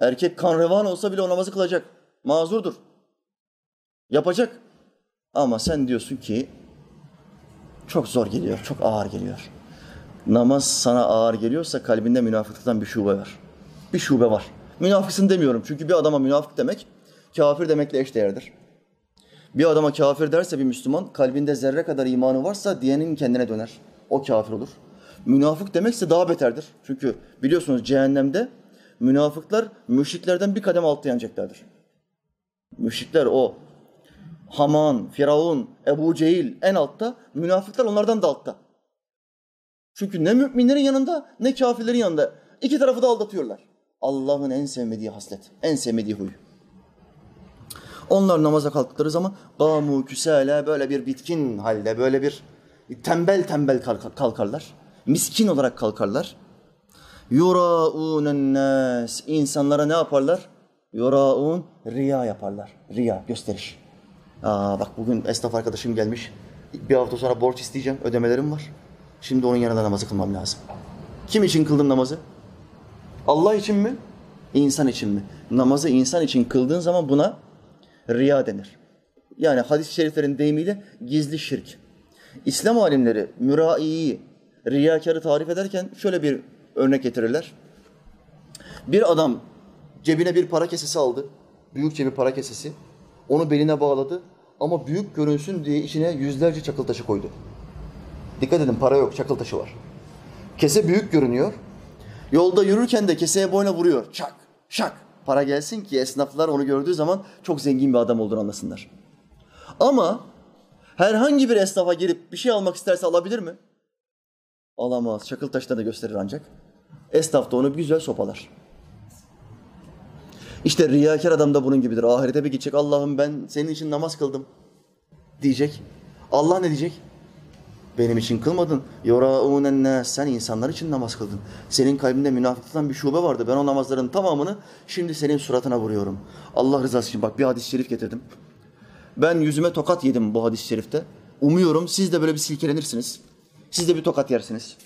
Erkek kan revan olsa bile o namazı kılacak. Mazurdur. Yapacak. Ama sen diyorsun ki çok zor geliyor, çok ağır geliyor. Namaz sana ağır geliyorsa kalbinde münafıklıktan bir şube var. Bir şube var. Münafıksın demiyorum çünkü bir adama münafık demek kafir demekle eşdeğerdir. Bir adama kafir derse bir Müslüman kalbinde zerre kadar imanı varsa diyenin kendine döner. O kafir olur. Münafık demekse daha beterdir. Çünkü biliyorsunuz cehennemde münafıklar müşriklerden bir kadem altta yanacaklardır. Müşrikler o Haman, Firavun, Ebu Cehil en altta, münafıklar onlardan da altta. Çünkü ne müminlerin yanında ne kafirlerin yanında. İki tarafı da aldatıyorlar. Allah'ın en sevmediği haslet, en sevmediği huy. Onlar namaza kalktıkları zaman gamu küsale böyle bir bitkin halde, böyle bir tembel tembel kalkarlar. Miskin olarak kalkarlar. Yuraûnen nas. İnsanlara ne yaparlar? Yuraun riya yaparlar. Riya, gösteriş. Aa bak bugün esnaf arkadaşım gelmiş. Bir hafta sonra borç isteyeceğim. Ödemelerim var. Şimdi onun yanında namazı kılmam lazım. Kim için kıldım namazı? Allah için mi? İnsan için mi? Namazı insan için kıldığın zaman buna riya denir. Yani hadis-i şeriflerin deyimiyle gizli şirk. İslam alimleri müraiyi, riyakarı tarif ederken şöyle bir örnek getirirler. Bir adam cebine bir para kesesi aldı. Büyükçe bir para kesesi. Onu beline bağladı ama büyük görünsün diye içine yüzlerce çakıl taşı koydu. Dikkat edin para yok, çakıl taşı var. Kese büyük görünüyor. Yolda yürürken de keseye boyuna vuruyor. Çak, şak. Para gelsin ki esnaflar onu gördüğü zaman çok zengin bir adam olduğunu anlasınlar. Ama herhangi bir esnafa girip bir şey almak isterse alabilir mi? Alamaz. Çakıl taşına da gösterir ancak. Esnaf da onu güzel sopalar. İşte riyakar adam da bunun gibidir. Ahirete bir gidecek. Allah'ım ben senin için namaz kıldım diyecek. Allah ne diyecek? Benim için kılmadın. Yoraûnen nâs. Sen insanlar için namaz kıldın. Senin kalbinde münafıklıktan bir şube vardı. Ben o namazların tamamını şimdi senin suratına vuruyorum. Allah rızası için. Bak bir hadis-i şerif getirdim. Ben yüzüme tokat yedim bu hadis-i şerifte. Umuyorum siz de böyle bir silkelenirsiniz. Siz de bir tokat yersiniz.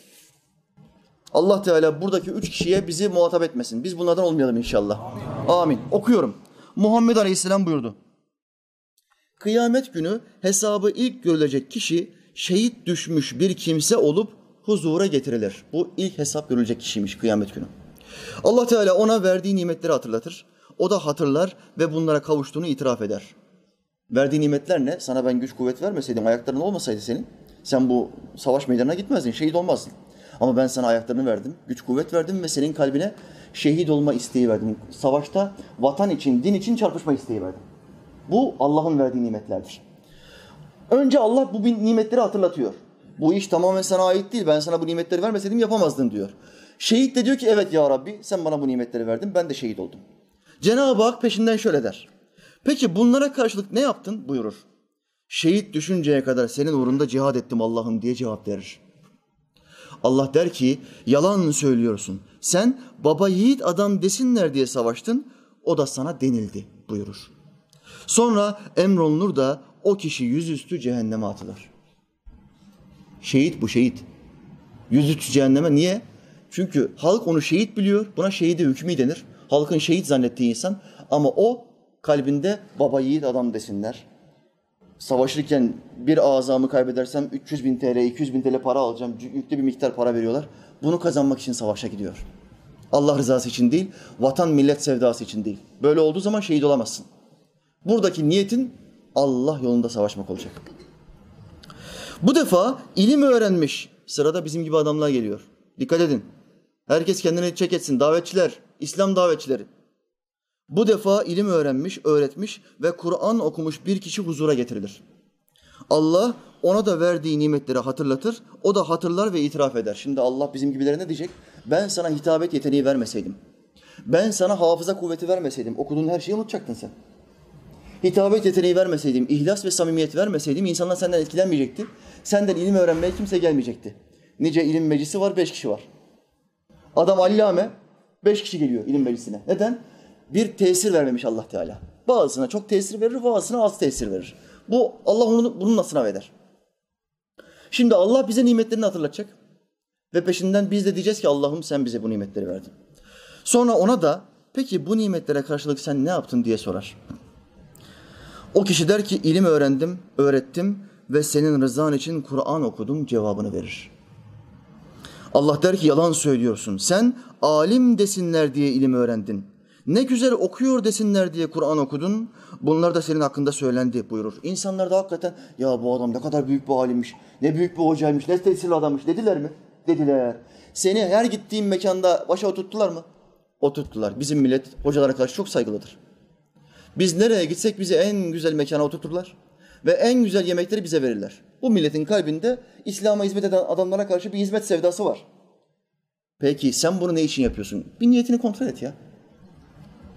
Allah Teala buradaki üç kişiye bizi muhatap etmesin. Biz bunlardan olmayalım inşallah. Amin. Okuyorum. Muhammed Aleyhisselam buyurdu. Kıyamet günü hesabı ilk görülecek kişi şehit düşmüş bir kimse olup huzura getirilir. Bu ilk hesap görülecek kişiymiş kıyamet günü. Allah Teala ona verdiği nimetleri hatırlatır. O da hatırlar ve bunlara kavuştuğunu itiraf eder. Verdiği nimetler ne? Sana ben güç kuvvet vermeseydim, ayakların olmasaydı senin, sen bu savaş meydanına gitmezdin, şehit olmazdın. Ama ben sana ayaklarını verdim, güç kuvvet verdim ve senin kalbine şehit olma isteği verdim. Savaşta vatan için, din için çarpışma isteği verdim. Bu Allah'ın verdiği nimetlerdir. Önce Allah bu nimetleri hatırlatıyor. Bu iş tamamen sana ait değil. Ben sana bu nimetleri vermeseydim yapamazdın diyor. Şehit de diyor ki evet ya Rabbi sen bana bu nimetleri verdin ben de şehit oldum. Cenab-ı Hak peşinden şöyle der. Peki bunlara karşılık ne yaptın buyurur. Şehit düşünceye kadar senin uğrunda cihad ettim Allah'ım diye cevap verir. Allah der ki yalan söylüyorsun. Sen baba yiğit adam desinler diye savaştın. O da sana denildi buyurur. Sonra emrolunur da o kişi yüzüstü cehenneme atılır. Şehit bu şehit. Yüzüstü cehenneme niye? Çünkü halk onu şehit biliyor. Buna şehide hükmü denir. Halkın şehit zannettiği insan ama o kalbinde baba yiğit adam desinler. Savaşırken bir azamı kaybedersem 300 bin TL, 200 bin TL para alacağım. Yüklü bir miktar para veriyorlar. Bunu kazanmak için savaşa gidiyor. Allah rızası için değil, vatan millet sevdası için değil. Böyle olduğu zaman şehit olamazsın. Buradaki niyetin Allah yolunda savaşmak olacak. Bu defa ilim öğrenmiş. Sırada bizim gibi adamlar geliyor. Dikkat edin. Herkes kendini çek etsin. Davetçiler, İslam davetçileri. Bu defa ilim öğrenmiş, öğretmiş ve Kur'an okumuş bir kişi huzura getirilir. Allah ona da verdiği nimetleri hatırlatır, o da hatırlar ve itiraf eder. Şimdi Allah bizim gibilere ne diyecek? Ben sana hitabet yeteneği vermeseydim, ben sana hafıza kuvveti vermeseydim, okuduğun her şeyi unutacaktın sen. Hitabet yeteneği vermeseydim, ihlas ve samimiyet vermeseydim insanlar senden etkilenmeyecekti. Senden ilim öğrenmeye kimse gelmeyecekti. Nice ilim meclisi var, beş kişi var. Adam allame, beş kişi geliyor ilim meclisine. Neden? Bir tesir vermemiş Allah Teala. Bazısına çok tesir verir, bazısına az tesir verir. Bu Allah onu bununla sınav eder. Şimdi Allah bize nimetlerini hatırlatacak. Ve peşinden biz de diyeceğiz ki Allah'ım sen bize bu nimetleri verdin. Sonra ona da peki bu nimetlere karşılık sen ne yaptın diye sorar. O kişi der ki ilim öğrendim, öğrettim ve senin rızan için Kur'an okudum cevabını verir. Allah der ki yalan söylüyorsun. Sen alim desinler diye ilim öğrendin. Ne güzel okuyor desinler diye Kur'an okudun. Bunlar da senin hakkında söylendi buyurur. İnsanlar da hakikaten ya bu adam ne kadar büyük bir alimmiş, ne büyük bir hocaymış, ne tesirli adammış dediler mi? Dediler. Seni her gittiğin mekanda başa oturttular mı? Oturttular. Bizim millet hocalara karşı çok saygılıdır. Biz nereye gitsek bizi en güzel mekana oturturlar ve en güzel yemekleri bize verirler. Bu milletin kalbinde İslam'a hizmet eden adamlara karşı bir hizmet sevdası var. Peki sen bunu ne için yapıyorsun? Bir niyetini kontrol et ya.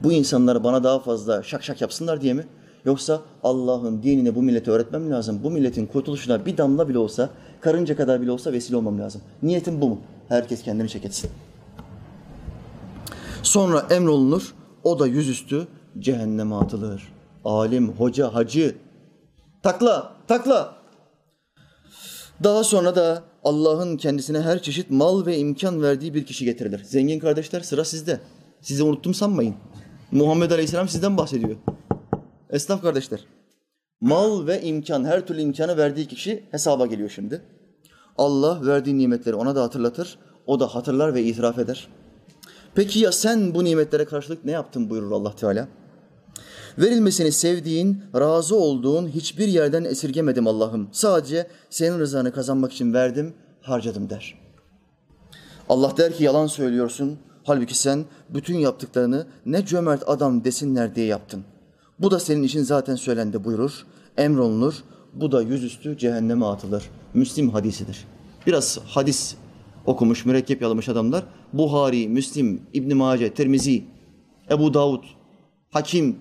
Bu insanlar bana daha fazla şak şak yapsınlar diye mi? Yoksa Allah'ın dinini bu millete öğretmem lazım. Bu milletin kurtuluşuna bir damla bile olsa, karınca kadar bile olsa vesile olmam lazım. Niyetim bu mu? Herkes kendini çek etsin. Sonra emrolunur, o da yüzüstü cehenneme atılır. Alim, hoca, hacı. Takla, takla. Daha sonra da Allah'ın kendisine her çeşit mal ve imkan verdiği bir kişi getirilir. Zengin kardeşler sıra sizde. Sizi unuttum sanmayın. Muhammed Aleyhisselam sizden bahsediyor. Esnaf kardeşler. Mal ve imkan, her türlü imkanı verdiği kişi hesaba geliyor şimdi. Allah verdiği nimetleri ona da hatırlatır. O da hatırlar ve itiraf eder. Peki ya sen bu nimetlere karşılık ne yaptın buyurur Allah Teala. Verilmesini sevdiğin, razı olduğun hiçbir yerden esirgemedim Allah'ım. Sadece senin rızanı kazanmak için verdim, harcadım der. Allah der ki yalan söylüyorsun. Halbuki sen bütün yaptıklarını ne cömert adam desinler diye yaptın. Bu da senin için zaten söylendi buyurur. Emrolunur. Bu da yüzüstü cehenneme atılır. Müslim hadisidir. Biraz hadis okumuş, mürekkep yalamış adamlar. Buhari, Müslim, İbn Mace, Tirmizi, Ebu Davud, Hakim,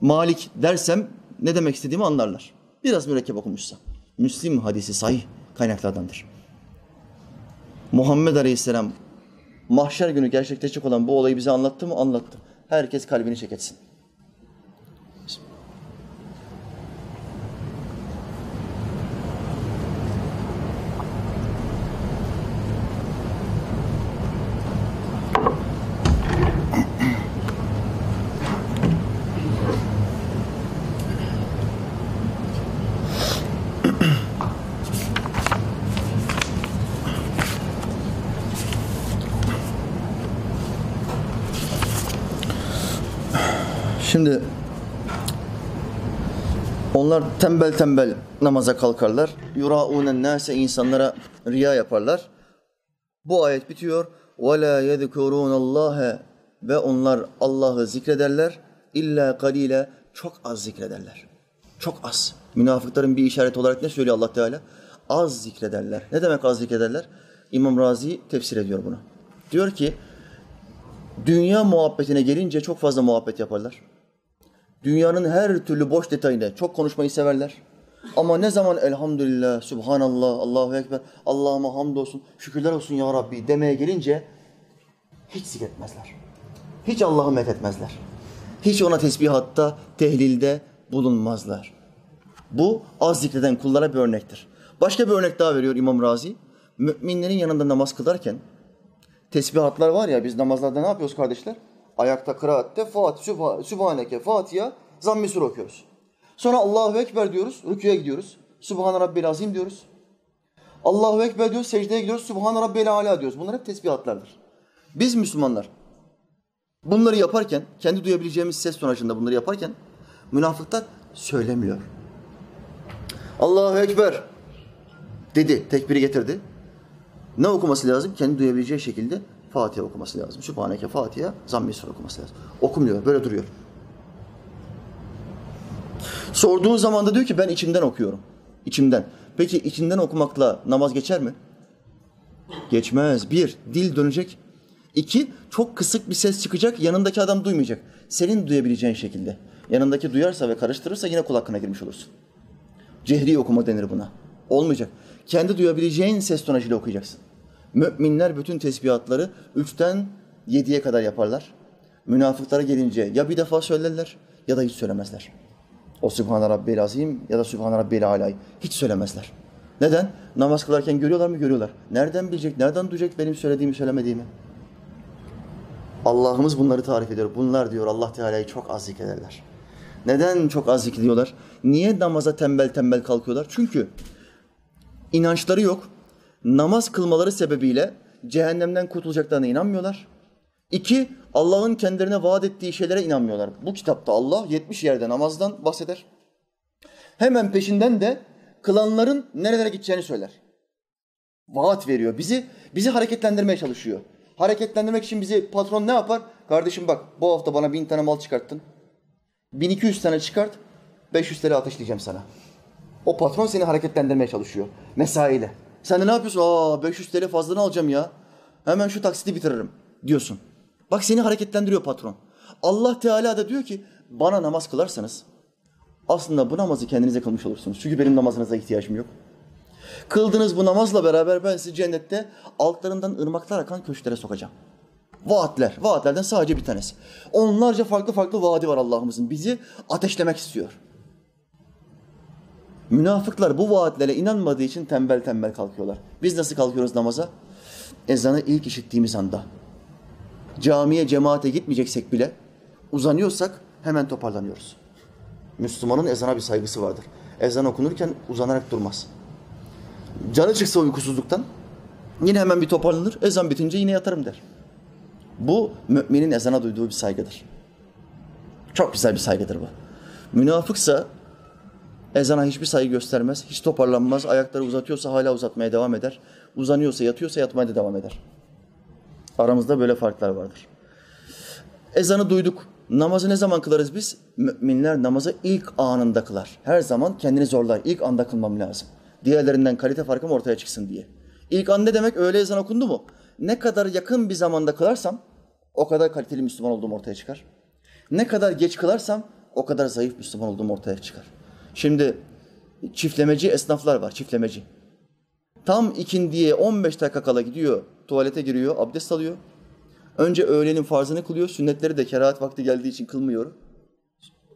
Malik dersem ne demek istediğimi anlarlar. Biraz mürekkep okumuşsa. Müslim hadisi sahih kaynaklardandır. Muhammed Aleyhisselam mahşer günü gerçekleşecek olan bu olayı bize anlattı mı? Anlattı. Herkes kalbini çeketsin. Şimdi onlar tembel tembel namaza kalkarlar. Yuraunen nase insanlara riya yaparlar. Bu ayet bitiyor. Ve la yezkurunallâhe ve onlar Allah'ı zikrederler. İlla kalile çok az zikrederler. Çok az. Münafıkların bir işareti olarak ne söylüyor Allah Teala? Az zikrederler. Ne demek az zikrederler? İmam Razi tefsir ediyor bunu. Diyor ki dünya muhabbetine gelince çok fazla muhabbet yaparlar. Dünyanın her türlü boş detayını çok konuşmayı severler. Ama ne zaman elhamdülillah, subhanallah, Allahu ekber, Allah'ıma hamdolsun, şükürler olsun ya Rabbi demeye gelince hiç zikretmezler. Hiç Allah'ı methetmezler. Hiç ona tesbihatta, tehlilde bulunmazlar. Bu az zikreden kullara bir örnektir. Başka bir örnek daha veriyor İmam Razi. Müminlerin yanında namaz kılarken tesbihatlar var ya biz namazlarda ne yapıyoruz kardeşler? Ayakta kıraatte Fatih, Sübhaneke, Fatiha, Zamm-i Sur okuyoruz. Sonra Allahu Ekber diyoruz, rüküye gidiyoruz. Subhan Rabbil Azim diyoruz. Allahu Ekber diyoruz, secdeye gidiyoruz. Subhan Rabbil Ala diyoruz. Bunlar hep tesbihatlardır. Biz Müslümanlar bunları yaparken, kendi duyabileceğimiz ses tonajında bunları yaparken münafıklar söylemiyor. Allahu Ekber dedi, tekbiri getirdi. Ne okuması lazım? Kendi duyabileceği şekilde Fatiha okuması lazım. Sübhaneke Fatiha, Zamm-i okuması lazım. Okumuyor, böyle duruyor. Sorduğun zaman da diyor ki ben içimden okuyorum. İçimden. Peki içinden okumakla namaz geçer mi? Geçmez. Bir, dil dönecek. İki, çok kısık bir ses çıkacak, yanındaki adam duymayacak. Senin duyabileceğin şekilde. Yanındaki duyarsa ve karıştırırsa yine kul hakkına girmiş olursun. Cehri okuma denir buna. Olmayacak. Kendi duyabileceğin ses tonajıyla okuyacaksın. Müminler bütün tesbihatları üçten yediye kadar yaparlar. Münafıklara gelince ya bir defa söylerler ya da hiç söylemezler. O Sübhane Rabbil Azim ya da Sübhane Rabbil Alay hiç söylemezler. Neden? Namaz kılarken görüyorlar mı? Görüyorlar. Nereden bilecek, nereden duyacak benim söylediğimi, söylemediğimi? Allah'ımız bunları tarif ediyor. Bunlar diyor Allah Teala'yı çok az zikrederler. Neden çok az zikrediyorlar? Niye namaza tembel tembel kalkıyorlar? Çünkü inançları yok. Namaz kılmaları sebebiyle cehennemden kurtulacaklarına inanmıyorlar. İki, Allah'ın kendilerine vaat ettiği şeylere inanmıyorlar. Bu kitapta Allah 70 yerde namazdan bahseder. Hemen peşinden de kılanların nerelere gideceğini söyler. Vaat veriyor. Bizi bizi hareketlendirmeye çalışıyor. Hareketlendirmek için bizi patron ne yapar? Kardeşim bak bu hafta bana bin tane mal çıkarttın. 1200 tane çıkart, 500 TL ateşleyeceğim sana. O patron seni hareketlendirmeye çalışıyor. Mesaiyle. Sen de ne yapıyorsun? Aa 500 TL fazladan alacağım ya. Hemen şu taksiti bitiririm diyorsun. Bak seni hareketlendiriyor patron. Allah Teala da diyor ki bana namaz kılarsanız aslında bu namazı kendinize kılmış olursunuz. Çünkü benim namazınıza ihtiyacım yok. Kıldığınız bu namazla beraber ben sizi cennette altlarından ırmaklar akan köşklere sokacağım. Vaatler, vaatlerden sadece bir tanesi. Onlarca farklı farklı vaadi var Allah'ımızın. Bizi ateşlemek istiyor. Münafıklar bu vaatlere inanmadığı için tembel tembel kalkıyorlar. Biz nasıl kalkıyoruz namaza? Ezanı ilk işittiğimiz anda. Camiye, cemaate gitmeyeceksek bile uzanıyorsak hemen toparlanıyoruz. Müslümanın ezana bir saygısı vardır. Ezan okunurken uzanarak durmaz. Canı çıksa uykusuzluktan yine hemen bir toparlanır. Ezan bitince yine yatarım der. Bu müminin ezana duyduğu bir saygıdır. Çok güzel bir saygıdır bu. Münafıksa ezana hiçbir saygı göstermez, hiç toparlanmaz, ayakları uzatıyorsa hala uzatmaya devam eder, uzanıyorsa yatıyorsa yatmaya da devam eder. Aramızda böyle farklar vardır. Ezanı duyduk. Namazı ne zaman kılarız biz? Müminler namazı ilk anında kılar. Her zaman kendini zorlar. İlk anda kılmam lazım. Diğerlerinden kalite farkım ortaya çıksın diye. İlk an ne demek? Öğle ezan okundu mu? Ne kadar yakın bir zamanda kılarsam o kadar kaliteli Müslüman olduğum ortaya çıkar. Ne kadar geç kılarsam o kadar zayıf Müslüman olduğum ortaya çıkar. Şimdi çiftlemeci esnaflar var, çiftlemeci. Tam ikindiye 15 dakika kala gidiyor, tuvalete giriyor, abdest alıyor. Önce öğlenin farzını kılıyor, sünnetleri de kerahat vakti geldiği için kılmıyor.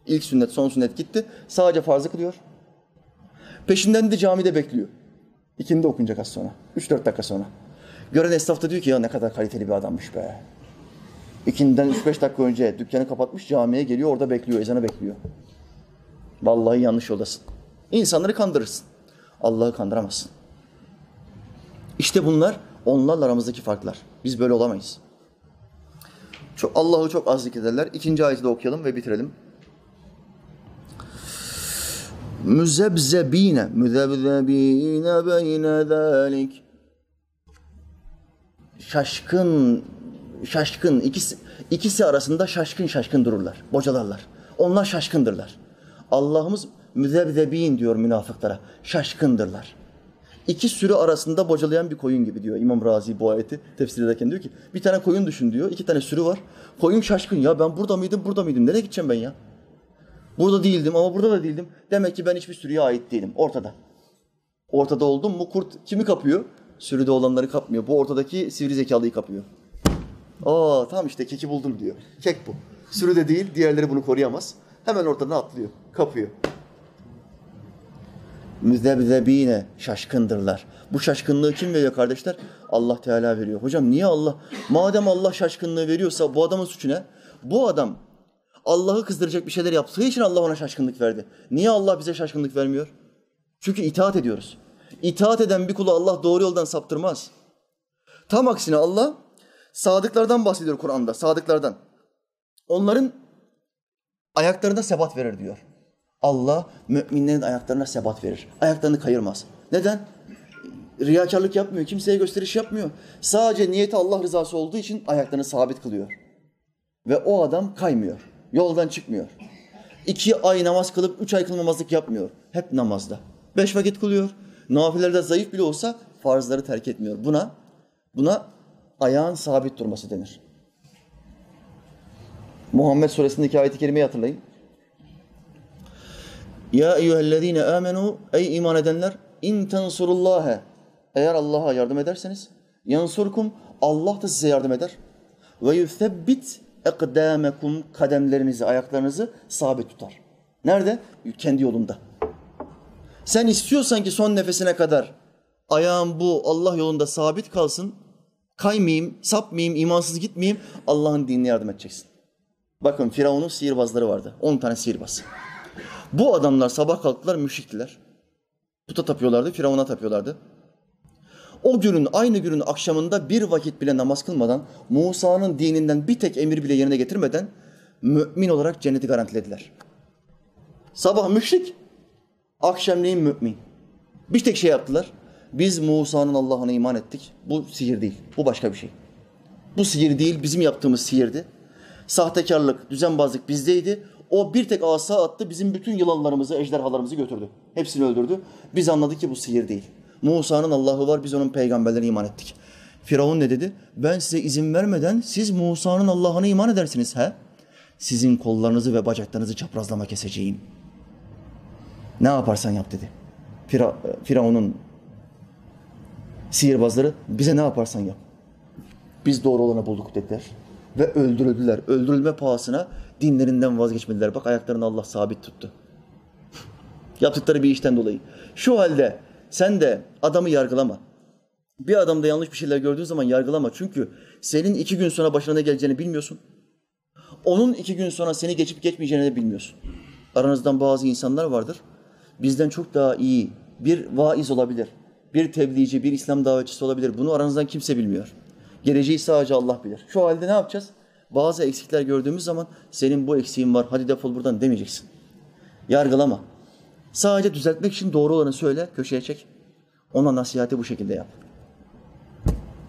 İlk sünnet, son sünnet gitti. Sadece farzı kılıyor. Peşinden de camide bekliyor. İkindi okunacak az sonra. 3-4 dakika sonra. Gören esnaf da diyor ki ya ne kadar kaliteli bir adammış be. İkinden 3-5 dakika önce dükkanı kapatmış camiye geliyor orada bekliyor, ezanı bekliyor. Vallahi yanlış yoldasın. İnsanları kandırırsın. Allah'ı kandıramazsın. İşte bunlar onlarla aramızdaki farklar. Biz böyle olamayız. Çok, Allah'ı çok az zikrederler. İkinci ayeti de okuyalım ve bitirelim. Müzebzebine, müzebzebine beyne zalik. Şaşkın, şaşkın, ikisi, ikisi arasında şaşkın şaşkın dururlar, bocalarlar. Onlar şaşkındırlar. Allah'ımız müzebzebin diyor münafıklara, şaşkındırlar. İki sürü arasında bocalayan bir koyun gibi diyor İmam Razi bu ayeti tefsir ederken diyor ki bir tane koyun düşün diyor. iki tane sürü var. Koyun şaşkın ya ben burada mıydım burada mıydım nereye gideceğim ben ya? Burada değildim ama burada da değildim. Demek ki ben hiçbir sürüye ait değilim ortada. Ortada oldum mu kurt kimi kapıyor? Sürüde olanları kapmıyor. Bu ortadaki sivri zekalıyı kapıyor. Aa tamam işte keki buldum diyor. Kek bu. Sürüde değil diğerleri bunu koruyamaz. Hemen ortadan atlıyor. Kapıyor müzebzebine şaşkındırlar. Bu şaşkınlığı kim veriyor kardeşler? Allah Teala veriyor. Hocam niye Allah? Madem Allah şaşkınlığı veriyorsa bu adamın suçu ne? Bu adam Allah'ı kızdıracak bir şeyler yaptığı için Allah ona şaşkınlık verdi. Niye Allah bize şaşkınlık vermiyor? Çünkü itaat ediyoruz. İtaat eden bir kulu Allah doğru yoldan saptırmaz. Tam aksine Allah sadıklardan bahsediyor Kur'an'da. Sadıklardan. Onların ayaklarına sebat verir diyor. Allah müminlerin ayaklarına sebat verir. Ayaklarını kayırmaz. Neden? Riyakarlık yapmıyor, kimseye gösteriş yapmıyor. Sadece niyeti Allah rızası olduğu için ayaklarını sabit kılıyor. Ve o adam kaymıyor, yoldan çıkmıyor. İki ay namaz kılıp üç ay kılmamazlık yapmıyor. Hep namazda. Beş vakit kılıyor. Nafilelerde zayıf bile olsa farzları terk etmiyor. Buna, buna ayağın sabit durması denir. Muhammed suresindeki ayet-i kerimeyi hatırlayın. Ya eyyühellezine amenu ey iman edenler in tensurullâhe eğer Allah'a yardım ederseniz yansurkum Allah da size yardım eder ve yuthebbit ekdâmekum kademlerinizi, ayaklarınızı sabit tutar. Nerede? Kendi yolunda. Sen istiyorsan ki son nefesine kadar ayağım bu Allah yolunda sabit kalsın, kaymayayım, sapmayayım, imansız gitmeyeyim, Allah'ın dinine yardım edeceksin. Bakın Firavun'un sihirbazları vardı. 10 tane sihirbaz. Bu adamlar sabah kalktılar müşriktiler. Puta tapıyorlardı, Firavun'a tapıyorlardı. O günün, aynı günün akşamında bir vakit bile namaz kılmadan, Musa'nın dininden bir tek emir bile yerine getirmeden mümin olarak cenneti garantilediler. Sabah müşrik, akşamleyin mümin. Bir tek şey yaptılar. Biz Musa'nın Allah'ına iman ettik. Bu sihir değil, bu başka bir şey. Bu sihir değil, bizim yaptığımız sihirdi. Sahtekarlık, düzenbazlık bizdeydi. O bir tek asa attı, bizim bütün yılanlarımızı, ejderhalarımızı götürdü. Hepsini öldürdü. Biz anladık ki bu sihir değil. Musa'nın Allah'ı var, biz onun peygamberlerine iman ettik. Firavun ne dedi? Ben size izin vermeden siz Musa'nın Allah'ına iman edersiniz he? Sizin kollarınızı ve bacaklarınızı çaprazlama keseceğim. Ne yaparsan yap dedi. Fira, Firavun'un sihirbazları bize ne yaparsan yap. Biz doğru olanı bulduk dediler. Ve öldürüldüler. Öldürülme pahasına dinlerinden vazgeçmediler. Bak ayaklarını Allah sabit tuttu. Yaptıkları bir işten dolayı. Şu halde sen de adamı yargılama. Bir adamda yanlış bir şeyler gördüğün zaman yargılama. Çünkü senin iki gün sonra başına ne geleceğini bilmiyorsun. Onun iki gün sonra seni geçip geçmeyeceğini de bilmiyorsun. Aranızdan bazı insanlar vardır. Bizden çok daha iyi bir vaiz olabilir. Bir tebliğci, bir İslam davetçisi olabilir. Bunu aranızdan kimse bilmiyor. Geleceği sadece Allah bilir. Şu halde ne yapacağız? Bazı eksikler gördüğümüz zaman senin bu eksiğin var hadi defol buradan demeyeceksin. Yargılama. Sadece düzeltmek için doğru olanı söyle, köşeye çek. Ona nasihati bu şekilde yap.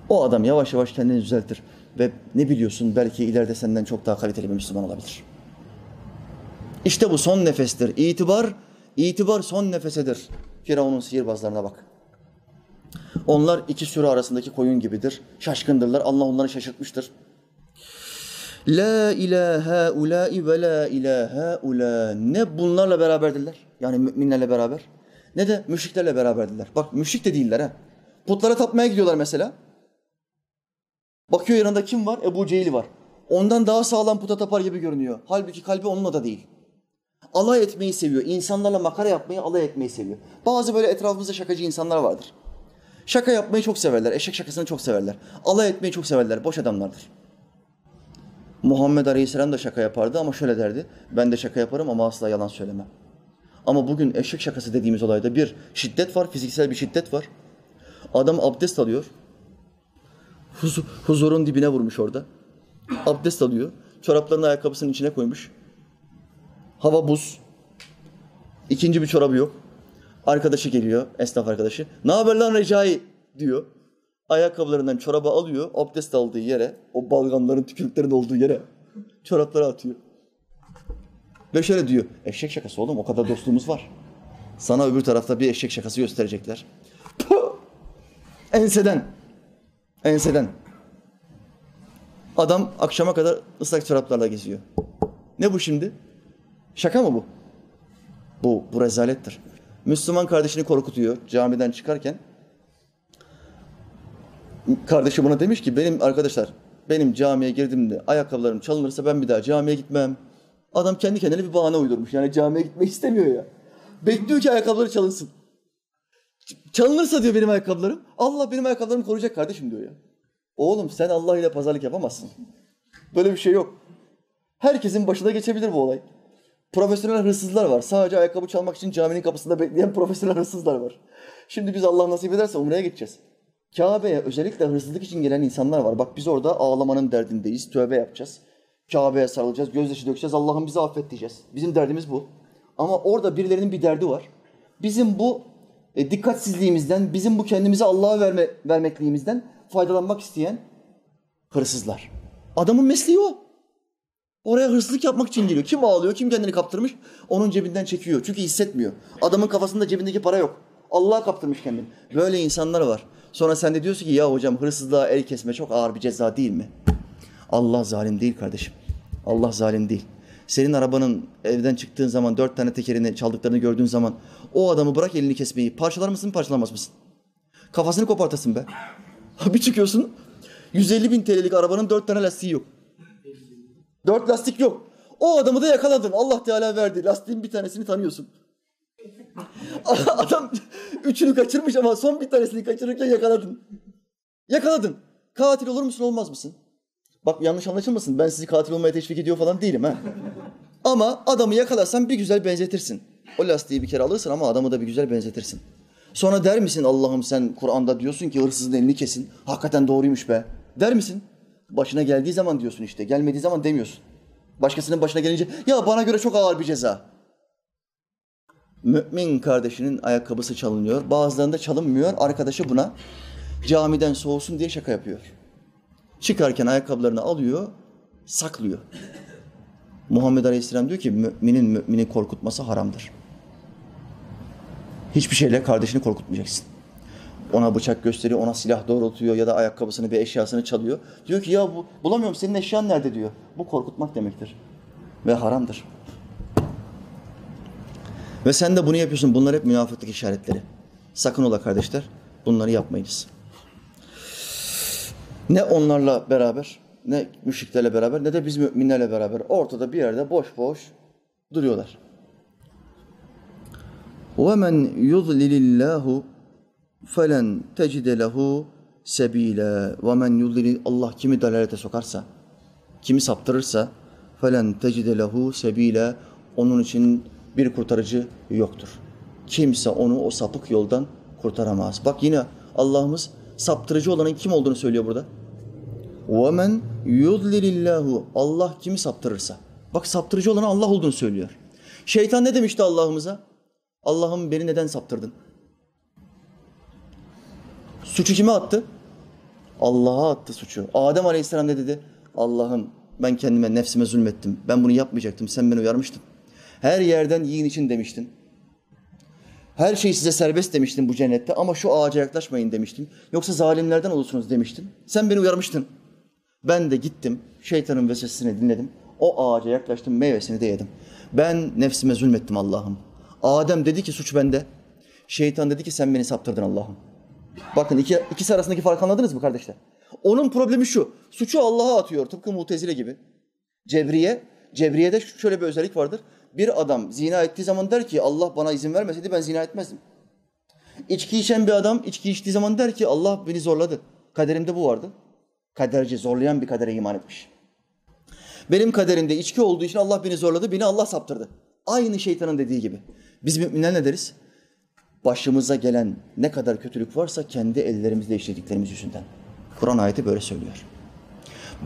O adam yavaş yavaş kendini düzeltir. Ve ne biliyorsun belki ileride senden çok daha kaliteli bir Müslüman olabilir. İşte bu son nefestir. İtibar, itibar son nefesedir. Firavun'un sihirbazlarına bak. Onlar iki sürü arasındaki koyun gibidir. Şaşkındırlar. Allah onları şaşırtmıştır. La ilahe ulai ve la ilahe ula. Ne bunlarla beraberdiler. Yani müminlerle beraber. Ne de müşriklerle beraberdiler. Bak müşrik de değiller ha. Putlara tapmaya gidiyorlar mesela. Bakıyor yanında kim var? Ebu Cehil var. Ondan daha sağlam puta tapar gibi görünüyor. Halbuki kalbi onunla da değil. Alay etmeyi seviyor. İnsanlarla makara yapmayı, alay etmeyi seviyor. Bazı böyle etrafımızda şakacı insanlar vardır. Şaka yapmayı çok severler. Eşek şakasını çok severler. Alay etmeyi çok severler. Boş adamlardır. Muhammed Aleyhisselam da şaka yapardı ama şöyle derdi. Ben de şaka yaparım ama asla yalan söylemem. Ama bugün eşek şakası dediğimiz olayda bir şiddet var, fiziksel bir şiddet var. Adam abdest alıyor. Huzur, huzurun dibine vurmuş orada. Abdest alıyor. Çoraplarını ayakkabısının içine koymuş. Hava buz. İkinci bir çorabı yok. Arkadaşı geliyor, esnaf arkadaşı. Ne haber lan Recai diyor. Ayakkabılarından çorabı alıyor, abdest aldığı yere, o balgamların, tükürüklerin olduğu yere çorapları atıyor. Ve şöyle diyor, eşek şakası oğlum o kadar dostluğumuz var. Sana öbür tarafta bir eşek şakası gösterecekler. Puh! Enseden, enseden. Adam akşama kadar ıslak çoraplarla geziyor. Ne bu şimdi? Şaka mı bu? Bu, bu rezalettir. Müslüman kardeşini korkutuyor camiden çıkarken. Kardeşi buna demiş ki benim arkadaşlar benim camiye girdiğimde ayakkabılarım çalınırsa ben bir daha camiye gitmem. Adam kendi kendine bir bahane uydurmuş. Yani camiye gitmek istemiyor ya. Bekliyor ki ayakkabıları çalınsın. Çalınırsa diyor benim ayakkabılarım. Allah benim ayakkabılarımı koruyacak kardeşim diyor ya. Oğlum sen Allah ile pazarlık yapamazsın. Böyle bir şey yok. Herkesin başına geçebilir bu olay. Profesyonel hırsızlar var. Sadece ayakkabı çalmak için caminin kapısında bekleyen profesyonel hırsızlar var. Şimdi biz Allah nasip ederse Umre'ye gideceğiz. Kabe'ye özellikle hırsızlık için gelen insanlar var. Bak biz orada ağlamanın derdindeyiz. Tövbe yapacağız. Kabe'ye sarılacağız. Gözyaşı dökeceğiz. Allah'ım bizi affet diyeceğiz. Bizim derdimiz bu. Ama orada birilerinin bir derdi var. Bizim bu e, dikkatsizliğimizden, bizim bu kendimizi Allah'a verme, vermekliğimizden faydalanmak isteyen hırsızlar. Adamın mesleği o. Oraya hırsızlık yapmak için geliyor. Kim ağlıyor, kim kendini kaptırmış, onun cebinden çekiyor. Çünkü hissetmiyor. Adamın kafasında cebindeki para yok. Allah'a kaptırmış kendini. Böyle insanlar var. Sonra sen de diyorsun ki ya hocam hırsızlığa el kesme çok ağır bir ceza değil mi? Allah zalim değil kardeşim. Allah zalim değil. Senin arabanın evden çıktığın zaman dört tane tekerini çaldıklarını gördüğün zaman o adamı bırak elini kesmeyi. Parçalar mısın parçalamaz mısın? Kafasını kopartasın be. bir çıkıyorsun 150 bin TL'lik arabanın dört tane lastiği yok. Dört lastik yok. O adamı da yakaladın. Allah Teala verdi. Lastiğin bir tanesini tanıyorsun. Adam üçünü kaçırmış ama son bir tanesini kaçırırken yakaladın. Yakaladın. Katil olur musun olmaz mısın? Bak yanlış anlaşılmasın. Ben sizi katil olmaya teşvik ediyor falan değilim ha. Ama adamı yakalarsan bir güzel benzetirsin. O lastiği bir kere alırsın ama adamı da bir güzel benzetirsin. Sonra der misin Allah'ım sen Kur'an'da diyorsun ki hırsızın elini kesin. Hakikaten doğruymuş be. Der misin? Başına geldiği zaman diyorsun işte. Gelmediği zaman demiyorsun. Başkasının başına gelince ya bana göre çok ağır bir ceza. Mümin kardeşinin ayakkabısı çalınıyor. Bazılarında çalınmıyor. Arkadaşı buna camiden soğusun diye şaka yapıyor. Çıkarken ayakkabılarını alıyor, saklıyor. Muhammed Aleyhisselam diyor ki müminin mümini korkutması haramdır. Hiçbir şeyle kardeşini korkutmayacaksın Ona bıçak gösteriyor, ona silah doğrultuyor ya da ayakkabısını bir eşyasını çalıyor. Diyor ki ya bu, bulamıyorum senin eşyan nerede diyor. Bu korkutmak demektir. Ve haramdır. Ve sen de bunu yapıyorsun. Bunlar hep münafıklık işaretleri. Sakın ola kardeşler. Bunları yapmayınız. Ne onlarla beraber, ne müşriklerle beraber, ne de biz müminlerle beraber ortada bir yerde boş boş duruyorlar. وَمَنْ يُضْلِلِ اللّٰهُ فَلَنْ تَجِدَ لَهُ سَب۪يلًا وَمَنْ يُضْلِلِ Allah kimi dalalete sokarsa, kimi saptırırsa فَلَنْ تَجِدَ لَهُ سَب۪يلًا Onun için bir kurtarıcı yoktur. Kimse onu o sapık yoldan kurtaramaz. Bak yine Allah'ımız saptırıcı olanın kim olduğunu söylüyor burada. وَمَنْ يُضْلِلِ اللّٰهُ Allah kimi saptırırsa. Bak saptırıcı olan Allah olduğunu söylüyor. Şeytan ne demişti Allah'ımıza? Allah'ım beni neden saptırdın? Suçu kime attı? Allah'a attı suçu. Adem Aleyhisselam ne dedi? Allah'ım ben kendime, nefsime zulmettim. Ben bunu yapmayacaktım. Sen beni uyarmıştın. Her yerden yiyin için demiştin. Her şey size serbest demiştin bu cennette ama şu ağaca yaklaşmayın demiştin. Yoksa zalimlerden olursunuz demiştin. Sen beni uyarmıştın. Ben de gittim, şeytanın vesvesesini dinledim. O ağaca yaklaştım, meyvesini de yedim. Ben nefsime zulmettim Allah'ım. Adem dedi ki suç bende. Şeytan dedi ki sen beni saptırdın Allah'ım. Bakın iki, ikisi arasındaki farkı anladınız mı kardeşler? Onun problemi şu. Suçu Allah'a atıyor tıpkı mutezile gibi. Cebriye, Cebriye'de şöyle bir özellik vardır. Bir adam zina ettiği zaman der ki Allah bana izin vermeseydi ben zina etmezdim. İçki içen bir adam içki içtiği zaman der ki Allah beni zorladı. Kaderimde bu vardı. Kaderci zorlayan bir kadere iman etmiş. Benim kaderimde içki olduğu için Allah beni zorladı, beni Allah saptırdı. Aynı şeytanın dediği gibi. Biz müminler ne deriz? Başımıza gelen ne kadar kötülük varsa kendi ellerimizle işlediklerimiz yüzünden. Kur'an ayeti böyle söylüyor.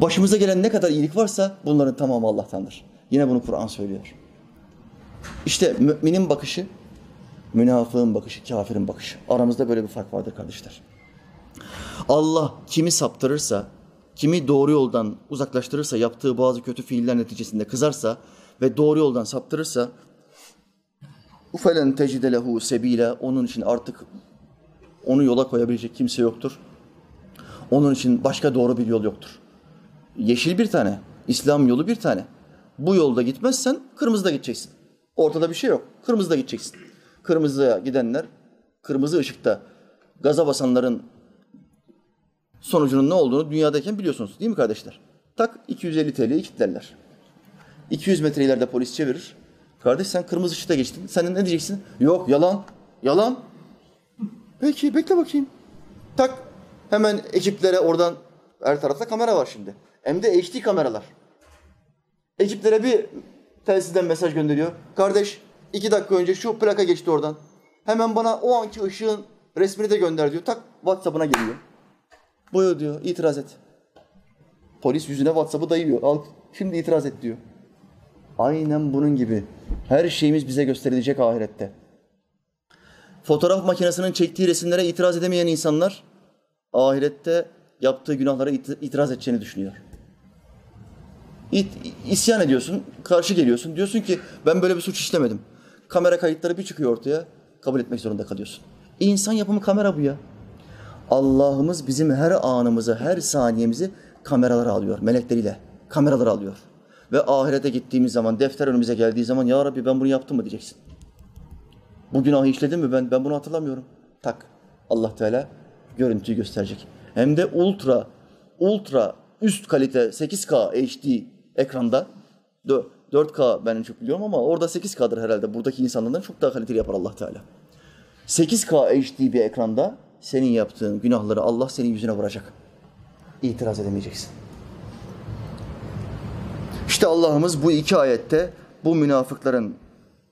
Başımıza gelen ne kadar iyilik varsa bunların tamamı Allah'tandır. Yine bunu Kur'an söylüyor. İşte müminin bakışı, münafığın bakışı, kafirin bakışı. Aramızda böyle bir fark vardır kardeşler. Allah kimi saptırırsa, kimi doğru yoldan uzaklaştırırsa, yaptığı bazı kötü fiiller neticesinde kızarsa ve doğru yoldan saptırırsa ufelen tecide lehu onun için artık onu yola koyabilecek kimse yoktur. Onun için başka doğru bir yol yoktur. Yeşil bir tane, İslam yolu bir tane. Bu yolda gitmezsen kırmızıda gideceksin. Ortada bir şey yok. Kırmızıda gideceksin. Kırmızıya gidenler, kırmızı ışıkta gaza basanların sonucunun ne olduğunu dünyadayken biliyorsunuz değil mi kardeşler? Tak 250 TL'yi kilitlerler. 200 metre ileride polis çevirir. Kardeş sen kırmızı ışıkta geçtin. Sen ne diyeceksin? Yok yalan. Yalan. Peki bekle bakayım. Tak hemen ekiplere oradan her tarafta kamera var şimdi. Hem de HD kameralar. Ekiplere bir telsizden mesaj gönderiyor. Kardeş iki dakika önce şu plaka geçti oradan. Hemen bana o anki ışığın resmini de gönder diyor. Tak WhatsApp'ına geliyor. Buyur diyor itiraz et. Polis yüzüne WhatsApp'ı dayıyor. Al şimdi itiraz et diyor. Aynen bunun gibi. Her şeyimiz bize gösterilecek ahirette. Fotoğraf makinesinin çektiği resimlere itiraz edemeyen insanlar ahirette yaptığı günahlara itiraz edeceğini düşünüyor. İsyan ediyorsun, karşı geliyorsun. Diyorsun ki ben böyle bir suç işlemedim. Kamera kayıtları bir çıkıyor ortaya, kabul etmek zorunda kalıyorsun. İnsan yapımı kamera bu ya. Allah'ımız bizim her anımızı, her saniyemizi kameralara alıyor, melekleriyle. Kameralara alıyor. Ve ahirete gittiğimiz zaman, defter önümüze geldiği zaman Ya Rabbi ben bunu yaptım mı diyeceksin. Bu günahı işledim mi ben? Ben bunu hatırlamıyorum. Tak. Allah Teala görüntüyü gösterecek. Hem de ultra, ultra üst kalite 8K HD ekranda 4K ben çok biliyorum ama orada 8K'dır herhalde. Buradaki insanlardan çok daha kaliteli yapar Allah Teala. 8K HD bir ekranda senin yaptığın günahları Allah senin yüzüne vuracak. İtiraz edemeyeceksin. İşte Allah'ımız bu iki ayette bu münafıkların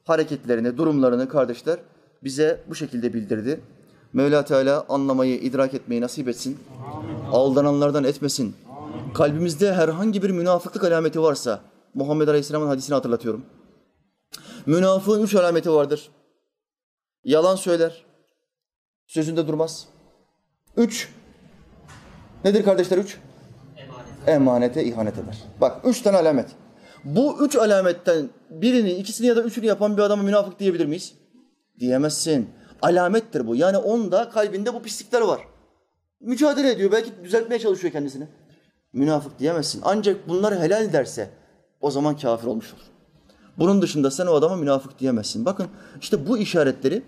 hareketlerini, durumlarını kardeşler bize bu şekilde bildirdi. Mevla Teala anlamayı, idrak etmeyi nasip etsin. Aldananlardan etmesin. Kalbimizde herhangi bir münafıklık alameti varsa, Muhammed Aleyhisselam'ın hadisini hatırlatıyorum. Münafığın üç alameti vardır. Yalan söyler, sözünde durmaz. Üç, nedir kardeşler üç? Emanet. Emanete ihanet eder. Bak üç tane alamet. Bu üç alametten birini, ikisini ya da üçünü yapan bir adama münafık diyebilir miyiz? Diyemezsin. Alamettir bu. Yani onda kalbinde bu pislikler var. Mücadele ediyor. Belki düzeltmeye çalışıyor kendisini. Münafık diyemezsin. Ancak bunlar helal derse o zaman kafir olmuş olur. Bunun dışında sen o adama münafık diyemezsin. Bakın işte bu işaretleri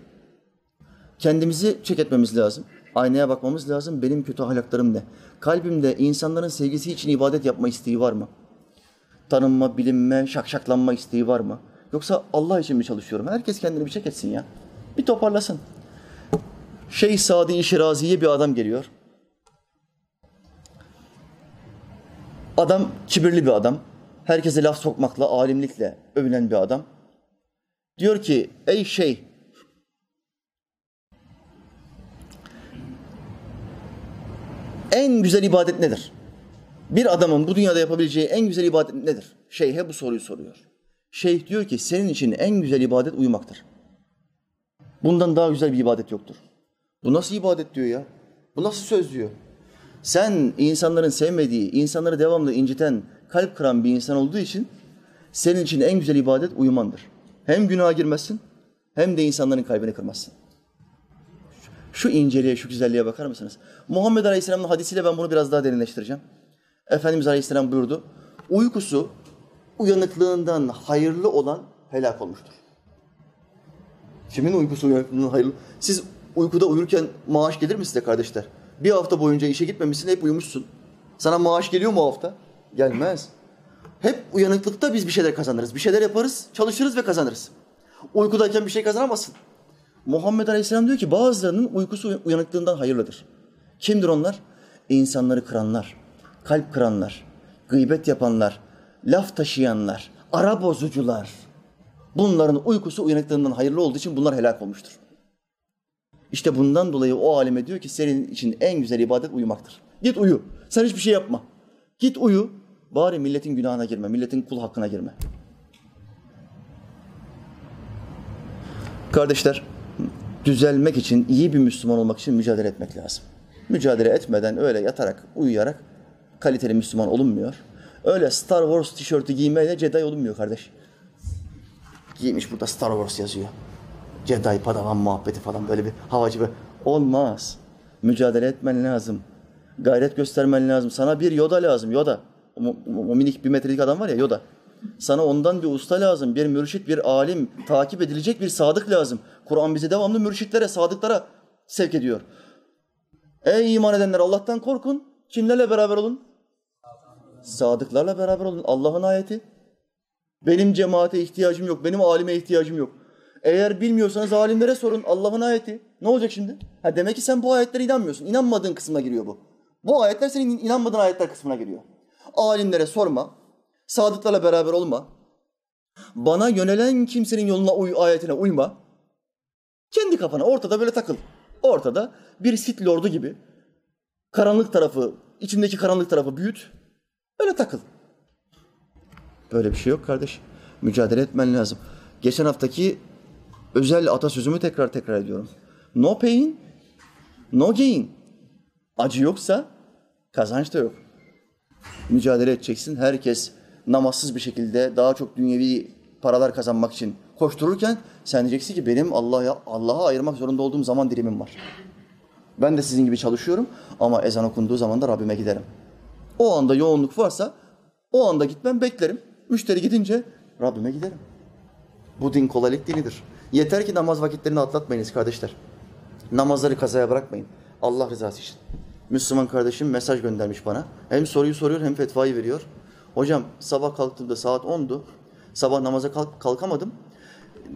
kendimizi çek etmemiz lazım. Aynaya bakmamız lazım. Benim kötü ahlaklarım ne? Kalbimde insanların sevgisi için ibadet yapma isteği var mı? Tanınma, bilinme, şakşaklanma isteği var mı? Yoksa Allah için mi çalışıyorum? Herkes kendini bir çek etsin ya. Bir toparlasın. Şeyh Sadi Şirazi'ye bir adam geliyor. Adam kibirli bir adam. Herkese laf sokmakla, alimlikle övünen bir adam. Diyor ki, ey şeyh, en güzel ibadet nedir? Bir adamın bu dünyada yapabileceği en güzel ibadet nedir? Şeyhe bu soruyu soruyor. Şeyh diyor ki senin için en güzel ibadet uyumaktır. Bundan daha güzel bir ibadet yoktur. Bu nasıl ibadet diyor ya? Bu nasıl söz diyor? Sen insanların sevmediği, insanları devamlı inciten, kalp kıran bir insan olduğu için senin için en güzel ibadet uyumandır. Hem günaha girmezsin hem de insanların kalbini kırmazsın. Şu inceliğe, şu güzelliğe bakar mısınız? Muhammed Aleyhisselam'ın hadisiyle ben bunu biraz daha derinleştireceğim. Efendimiz Aleyhisselam buyurdu. Uykusu uyanıklığından hayırlı olan helak olmuştur. Kimin uykusu uyanıklığından hayırlı? Siz uykuda uyurken maaş gelir mi size kardeşler? Bir hafta boyunca işe gitmemişsin, hep uyumuşsun. Sana maaş geliyor mu o hafta? Gelmez. Hep uyanıklıkta biz bir şeyler kazanırız. Bir şeyler yaparız, çalışırız ve kazanırız. Uykudayken bir şey kazanamazsın. Muhammed Aleyhisselam diyor ki bazılarının uykusu uyanıklığından hayırlıdır. Kimdir onlar? İnsanları kıranlar, kalp kıranlar, gıybet yapanlar, laf taşıyanlar, ara bozucular. Bunların uykusu uyanıklığından hayırlı olduğu için bunlar helak olmuştur. İşte bundan dolayı o alime diyor ki senin için en güzel ibadet uyumaktır. Git uyu. Sen hiçbir şey yapma. Git uyu. Bari milletin günahına girme. Milletin kul hakkına girme. Kardeşler, düzelmek için, iyi bir Müslüman olmak için mücadele etmek lazım. Mücadele etmeden öyle yatarak, uyuyarak kaliteli Müslüman olunmuyor. Öyle Star Wars tişörtü giymeyle Jedi olunmuyor kardeş. Giymiş burada Star Wars yazıyor. Jedi padavan muhabbeti falan böyle bir havacı bir olmaz. Mücadele etmen lazım. Gayret göstermen lazım. Sana bir Yoda lazım. Yoda. O, o, o minik bir metrelik adam var ya Yoda. Sana ondan bir usta lazım. Bir mürşit, bir alim, takip edilecek bir sadık lazım. Kur'an bizi devamlı mürşitlere, sadıklara sevk ediyor. Ey iman edenler Allah'tan korkun. Kimlerle beraber olun? Sadıklarla beraber olun. Allah'ın ayeti. Benim cemaate ihtiyacım yok. Benim alime ihtiyacım yok. Eğer bilmiyorsanız alimlere sorun. Allah'ın ayeti. Ne olacak şimdi? Ha demek ki sen bu ayetlere inanmıyorsun. İnanmadığın kısmına giriyor bu. Bu ayetler senin inanmadığın ayetler kısmına giriyor. Alimlere sorma. Sadıklarla beraber olma. Bana yönelen kimsenin yoluna uy, ayetine uyma. Kendi kafana ortada böyle takıl. Ortada bir sit lordu gibi karanlık tarafı, içindeki karanlık tarafı büyüt. Öyle takıl. Böyle bir şey yok kardeş. Mücadele etmen lazım. Geçen haftaki özel atasözümü tekrar tekrar ediyorum. No pain, no gain. Acı yoksa kazanç da yok. Mücadele edeceksin. Herkes namazsız bir şekilde daha çok dünyevi paralar kazanmak için koştururken sen diyeceksin ki benim Allah'a Allah'a ayırmak zorunda olduğum zaman dilimim var. Ben de sizin gibi çalışıyorum ama ezan okunduğu zaman da Rabbime giderim. O anda yoğunluk varsa o anda gitmem beklerim. Müşteri gidince Rabbime giderim. Bu din kolaylık dinidir. Yeter ki namaz vakitlerini atlatmayınız kardeşler. Namazları kazaya bırakmayın. Allah rızası için. Müslüman kardeşim mesaj göndermiş bana. Hem soruyu soruyor hem fetvayı veriyor. Hocam sabah kalktığımda saat 10'du. Sabah namaza kalk kalkamadım.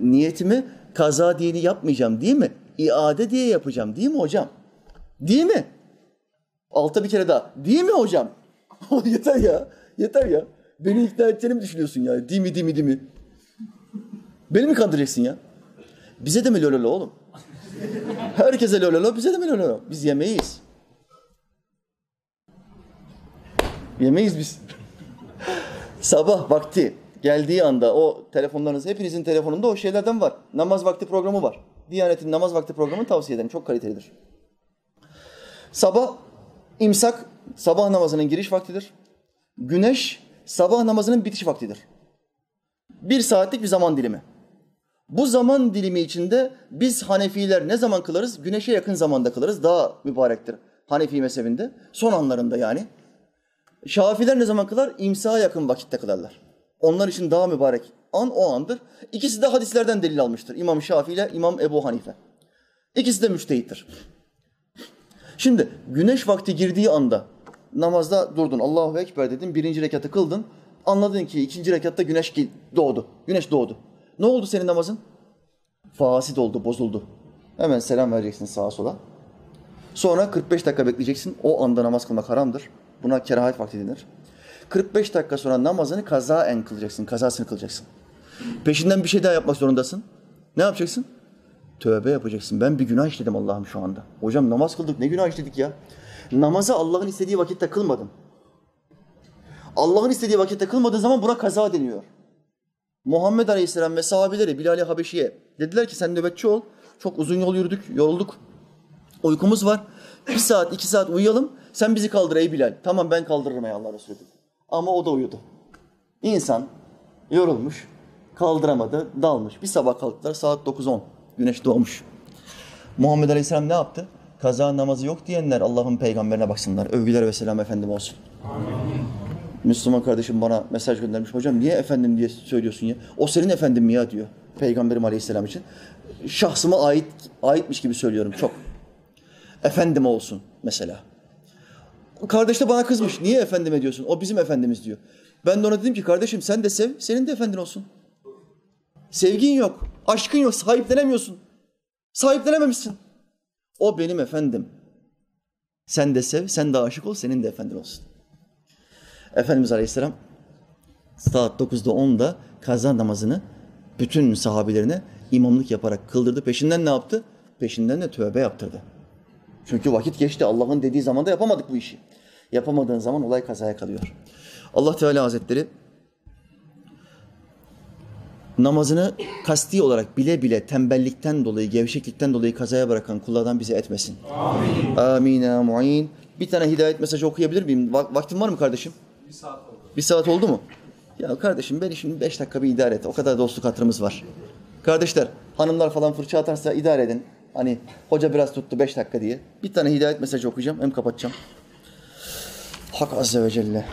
Niyetimi kaza diyeni yapmayacağım değil mi? İade diye yapacağım değil mi hocam? Değil mi? Alta bir kere daha. Değil mi hocam? yeter ya. Yeter ya. Beni ikna edeceğini mi düşünüyorsun ya? Değil mi, değil mi, değil mi? Beni mi kandıracaksın ya? Bize de mi lololo oğlum? Herkese lololo, bize de mi lololo? Biz yemeyiz. Yemeyiz biz. Sabah vakti geldiği anda o telefonlarınız, hepinizin telefonunda o şeylerden var. Namaz vakti programı var. Diyanet'in namaz vakti programını tavsiye ederim. Çok kalitelidir. Sabah imsak sabah namazının giriş vaktidir. Güneş sabah namazının bitiş vaktidir. Bir saatlik bir zaman dilimi. Bu zaman dilimi içinde biz Hanefiler ne zaman kılarız? Güneşe yakın zamanda kılarız. Daha mübarektir Hanefi mezhebinde. Son anlarında yani. Şafiler ne zaman kılar? İmsaha yakın vakitte kılarlar. Onlar için daha mübarek an o andır. İkisi de hadislerden delil almıştır. İmam Şafii ile İmam Ebu Hanife. İkisi de müştehittir. Şimdi güneş vakti girdiği anda namazda durdun. Allahu Ekber dedin. Birinci rekatı kıldın. Anladın ki ikinci rekatta güneş doğdu. Güneş doğdu. Ne oldu senin namazın? Fasit oldu, bozuldu. Hemen selam vereceksin sağa sola. Sonra 45 dakika bekleyeceksin. O anda namaz kılmak haramdır. Buna kerahat vakti denir. 45 dakika sonra namazını kazaen kılacaksın. Kazasını kılacaksın. Peşinden bir şey daha yapmak zorundasın. Ne yapacaksın? Tövbe yapacaksın. Ben bir günah işledim Allah'ım şu anda. Hocam namaz kıldık. Ne günah işledik ya? Namazı Allah'ın istediği vakitte kılmadım. Allah'ın istediği vakitte kılmadığı zaman buna kaza deniyor. Muhammed Aleyhisselam ve sahabeleri Bilal-i Habeşi'ye dediler ki sen nöbetçi ol. Çok uzun yol yürüdük, yorulduk. Uykumuz var. Bir saat, iki saat uyuyalım. Sen bizi kaldır ey Bilal. Tamam ben kaldırırım ey Allah Resulü. Ama o da uyudu. İnsan yorulmuş, kaldıramadı, dalmış. Bir sabah kalktılar saat 9-10. Güneş doğmuş. Muhammed Aleyhisselam ne yaptı? Kaza namazı yok diyenler Allah'ın peygamberine baksınlar. Övgüler ve selam efendim olsun. Müslüman kardeşim bana mesaj göndermiş. Hocam niye efendim diye söylüyorsun ya? O senin efendin mi ya diyor. Peygamberim Aleyhisselam için. Şahsıma ait aitmiş gibi söylüyorum çok. Efendim olsun mesela. Kardeş de bana kızmış. Niye efendim ediyorsun? O bizim efendimiz diyor. Ben de ona dedim ki kardeşim sen de sev, senin de efendin olsun. Sevgin yok, aşkın yok, sahiplenemiyorsun. Sahiplenememişsin. O benim efendim. Sen de sev, sen de aşık ol, senin de efendin olsun. Efendimiz Aleyhisselam saat 9'da 10'da kaza namazını bütün sahabilerine imamlık yaparak kıldırdı. Peşinden ne yaptı? Peşinden de tövbe yaptırdı. Çünkü vakit geçti. Allah'ın dediği zamanda yapamadık bu işi. Yapamadığın zaman olay kazaya kalıyor. Allah Teala Hazretleri namazını kasti olarak bile bile tembellikten dolayı, gevşeklikten dolayı kazaya bırakan kullardan bizi etmesin. Amin. Amin ya mu'in. Bir tane hidayet mesajı okuyabilir miyim? Vaktin var mı kardeşim? Bir saat oldu. Bir saat oldu mu? Ya kardeşim beni şimdi beş dakika bir idare et. O kadar dostluk hatırımız var. Kardeşler, hanımlar falan fırça atarsa idare edin. Hani hoca biraz tuttu beş dakika diye. Bir tane hidayet mesajı okuyacağım hem kapatacağım. Hak Azze ve Celle.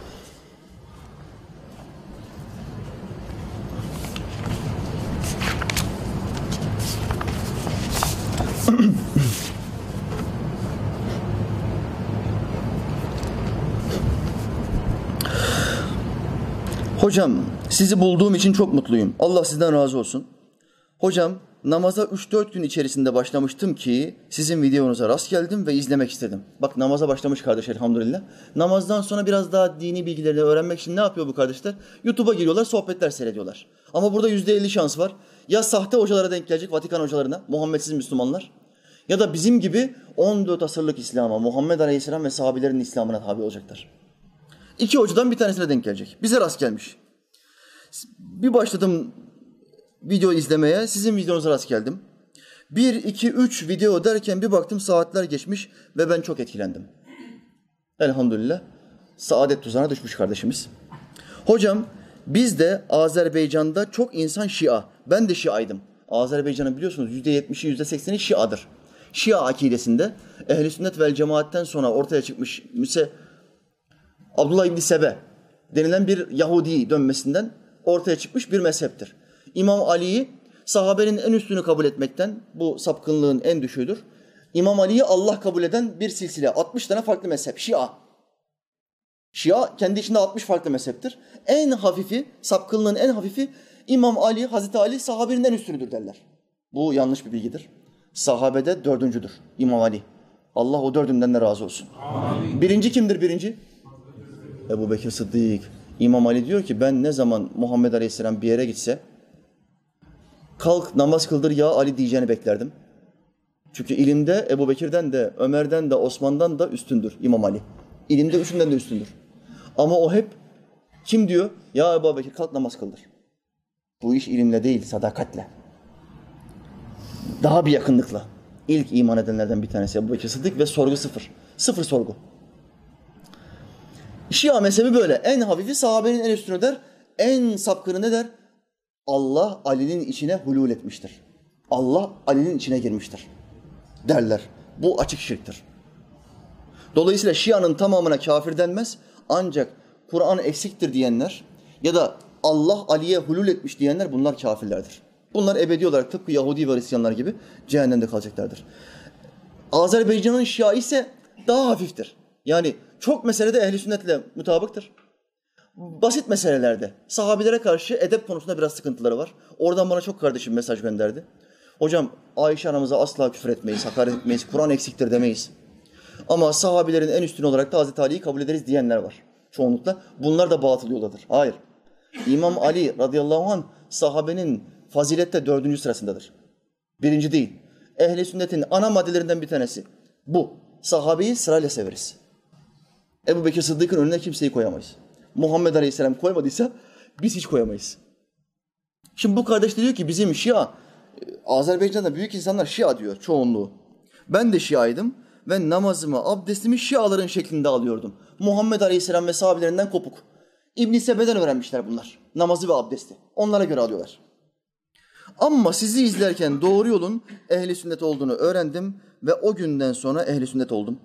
Hocam sizi bulduğum için çok mutluyum. Allah sizden razı olsun. Hocam namaza 3-4 gün içerisinde başlamıştım ki sizin videonuza rast geldim ve izlemek istedim. Bak namaza başlamış kardeş elhamdülillah. Namazdan sonra biraz daha dini bilgileri öğrenmek için ne yapıyor bu kardeşler? YouTube'a giriyorlar, sohbetler seyrediyorlar. Ama burada %50 şans var. Ya sahte hocalara denk gelecek, Vatikan hocalarına, Muhammedsiz Müslümanlar. Ya da bizim gibi 14 asırlık İslam'a, Muhammed Aleyhisselam ve sahabilerin İslam'ına tabi olacaklar. İki hocadan bir tanesine denk gelecek. Bize rast gelmiş. Bir başladım video izlemeye. Sizin videonuza rast geldim. Bir, iki, üç video derken bir baktım saatler geçmiş ve ben çok etkilendim. Elhamdülillah. Saadet tuzağına düşmüş kardeşimiz. Hocam biz de Azerbaycan'da çok insan Şia. Ben de Şia'ydım. Azerbaycan'ın biliyorsunuz yüzde yetmişi, yüzde sekseni Şia'dır. Şia akidesinde ehl sünnet vel cemaatten sonra ortaya çıkmış Müse Abdullah İbni Sebe denilen bir Yahudi dönmesinden ortaya çıkmış bir mezheptir. İmam Ali'yi sahabenin en üstünü kabul etmekten, bu sapkınlığın en düşüğüdür. İmam Ali'yi Allah kabul eden bir silsile, 60 tane farklı mezhep, Şia. Şia kendi içinde 60 farklı mezheptir. En hafifi, sapkınlığın en hafifi İmam Ali, Hazreti Ali sahabenin en üstünüdür derler. Bu yanlış bir bilgidir. Sahabede dördüncüdür İmam Ali. Allah o dördünden de razı olsun. Amin. Birinci kimdir birinci? Ebu Bekir Sıddık. İmam Ali diyor ki ben ne zaman Muhammed Aleyhisselam bir yere gitse kalk namaz kıldır ya Ali diyeceğini beklerdim. Çünkü ilimde Ebu Bekir'den de, Ömer'den de, Osman'dan da üstündür İmam Ali. İlimde üçünden de üstündür. Ama o hep kim diyor? Ya Ebu Bekir kalk namaz kıldır. Bu iş ilimle değil, sadakatle. Daha bir yakınlıkla. İlk iman edenlerden bir tanesi Ebu Bekir Sıddık ve sorgu sıfır. Sıfır sorgu. Şia mezhebi böyle. En hafifi sahabenin en üstünü der. En sapkını ne der? Allah Ali'nin içine hulul etmiştir. Allah Ali'nin içine girmiştir derler. Bu açık şirktir. Dolayısıyla Şia'nın tamamına kafir denmez. Ancak Kur'an eksiktir diyenler ya da Allah Ali'ye hulul etmiş diyenler bunlar kafirlerdir. Bunlar ebedi olarak tıpkı Yahudi ve Hristiyanlar gibi cehennemde kalacaklardır. Azerbaycan'ın Şia ise daha hafiftir. Yani çok meselede ehli sünnetle mutabıktır. Basit meselelerde sahabilere karşı edep konusunda biraz sıkıntıları var. Oradan bana çok kardeşim mesaj gönderdi. Hocam Ayşe anamıza asla küfür etmeyiz, hakaret etmeyiz, Kur'an eksiktir demeyiz. Ama sahabilerin en üstün olarak da Hazreti Ali'yi kabul ederiz diyenler var. Çoğunlukla. Bunlar da batıl yoldadır. Hayır. İmam Ali radıyallahu anh sahabenin fazilette dördüncü sırasındadır. Birinci değil. Ehli sünnetin ana maddelerinden bir tanesi. Bu. Sahabeyi sırayla severiz. Ebu Bekir Sıddık'ın önüne kimseyi koyamayız. Muhammed Aleyhisselam koymadıysa biz hiç koyamayız. Şimdi bu kardeş de diyor ki bizim Şia, Azerbaycan'da büyük insanlar Şia diyor çoğunluğu. Ben de Şiaydım ve namazımı, abdestimi Şiaların şeklinde alıyordum. Muhammed Aleyhisselam ve sahabelerinden kopuk. İbn Sebe'den öğrenmişler bunlar. Namazı ve abdesti. Onlara göre alıyorlar. Ama sizi izlerken doğru yolun ehli sünnet olduğunu öğrendim ve o günden sonra ehli sünnet oldum.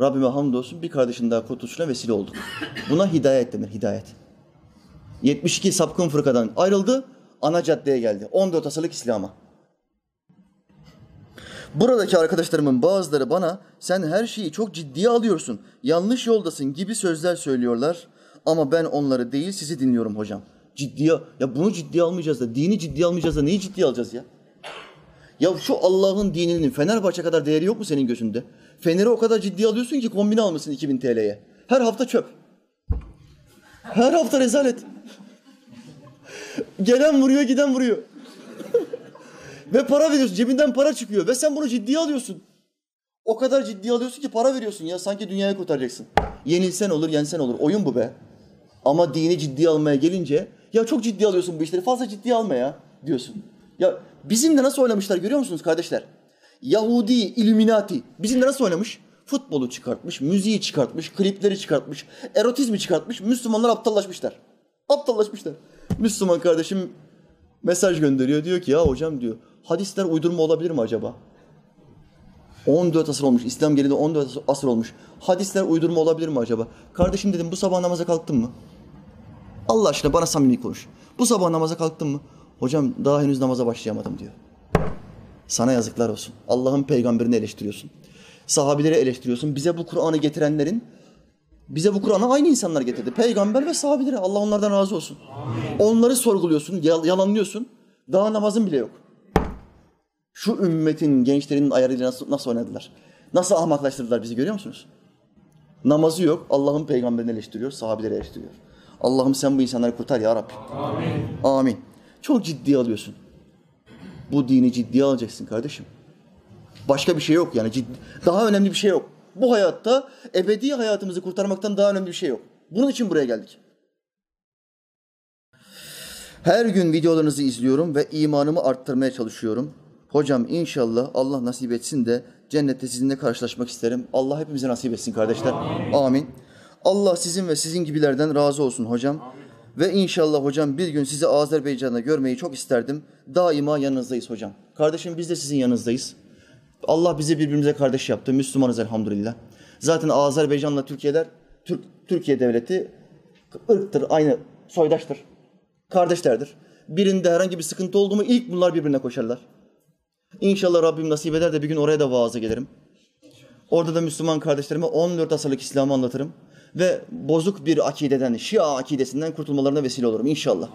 Rabbime hamdolsun bir kardeşin daha kurtuluşuna vesile olduk. Buna hidayet denir, hidayet. 72 sapkın fırkadan ayrıldı, ana caddeye geldi. 14 asırlık İslam'a. Buradaki arkadaşlarımın bazıları bana sen her şeyi çok ciddiye alıyorsun, yanlış yoldasın gibi sözler söylüyorlar. Ama ben onları değil sizi dinliyorum hocam. Ciddiye, ya bunu ciddiye almayacağız da, dini ciddiye almayacağız da neyi ciddiye alacağız ya? Ya şu Allah'ın dininin Fenerbahçe kadar değeri yok mu senin gözünde? Fener'i o kadar ciddiye alıyorsun ki kombine almışsın 2000 TL'ye. Her hafta çöp. Her hafta rezalet. Gelen vuruyor, giden vuruyor. ve para veriyorsun, cebinden para çıkıyor ve sen bunu ciddiye alıyorsun. O kadar ciddiye alıyorsun ki para veriyorsun ya sanki dünyayı kurtaracaksın. Yenilsen olur, yensen olur. Oyun bu be. Ama dini ciddiye almaya gelince ya çok ciddiye alıyorsun bu işleri fazla ciddiye alma ya diyorsun. Ya bizimle nasıl oynamışlar görüyor musunuz kardeşler? Yahudi, Illuminati bizimle nasıl oynamış? Futbolu çıkartmış, müziği çıkartmış, klipleri çıkartmış, erotizmi çıkartmış. Müslümanlar aptallaşmışlar. Aptallaşmışlar. Müslüman kardeşim mesaj gönderiyor. Diyor ki ya hocam diyor hadisler uydurma olabilir mi acaba? 14 asır olmuş. İslam geleli 14 asır olmuş. Hadisler uydurma olabilir mi acaba? Kardeşim dedim bu sabah namaza kalktın mı? Allah aşkına bana samimi konuş. Bu sabah namaza kalktın mı? Hocam daha henüz namaza başlayamadım diyor. Sana yazıklar olsun. Allah'ın peygamberini eleştiriyorsun. Sahabileri eleştiriyorsun. Bize bu Kur'an'ı getirenlerin bize bu Kur'an'ı aynı insanlar getirdi. Peygamber ve sahabeleri. Allah onlardan razı olsun. Onları sorguluyorsun, yal- yalanlıyorsun. Daha namazın bile yok. Şu ümmetin gençlerinin ayarıyla nasıl, nasıl oynadılar? Nasıl ahmaklaştırdılar bizi görüyor musunuz? Namazı yok. Allah'ın peygamberini eleştiriyor, sahabeleri eleştiriyor. Allah'ım sen bu insanları kurtar ya Rabbi. Amin. Amin. Çok ciddiye alıyorsun. Bu dini ciddiye alacaksın kardeşim. Başka bir şey yok yani. Ciddi, daha önemli bir şey yok. Bu hayatta ebedi hayatımızı kurtarmaktan daha önemli bir şey yok. Bunun için buraya geldik. Her gün videolarınızı izliyorum ve imanımı arttırmaya çalışıyorum. Hocam inşallah Allah nasip etsin de cennette sizinle karşılaşmak isterim. Allah hepimize nasip etsin kardeşler. Amin. Allah sizin ve sizin gibilerden razı olsun hocam. Ve inşallah hocam bir gün sizi Azerbaycan'da görmeyi çok isterdim. Daima yanınızdayız hocam. Kardeşim biz de sizin yanınızdayız. Allah bizi birbirimize kardeş yaptı. Müslümanız elhamdülillah. Zaten Azerbaycan'la Türkiye'ler, Türk, Türkiye devleti ırktır, aynı soydaştır. Kardeşlerdir. Birinde herhangi bir sıkıntı oldu mu ilk bunlar birbirine koşarlar. İnşallah Rabbim nasip eder de bir gün oraya da vaaza gelirim. Orada da Müslüman kardeşlerime 14 asırlık İslam'ı anlatırım. Ve bozuk bir akideden, Şia akidesinden kurtulmalarına vesile olurum inşallah.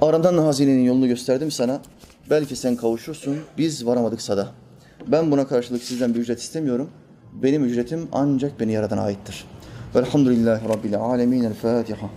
Arandan hazinenin yolunu gösterdim sana. Belki sen kavuşursun, biz varamadık sada. Ben buna karşılık sizden bir ücret istemiyorum. Benim ücretim ancak beni yaradan aittir. Velhamdülillahi Rabbil alemin. El Fatiha.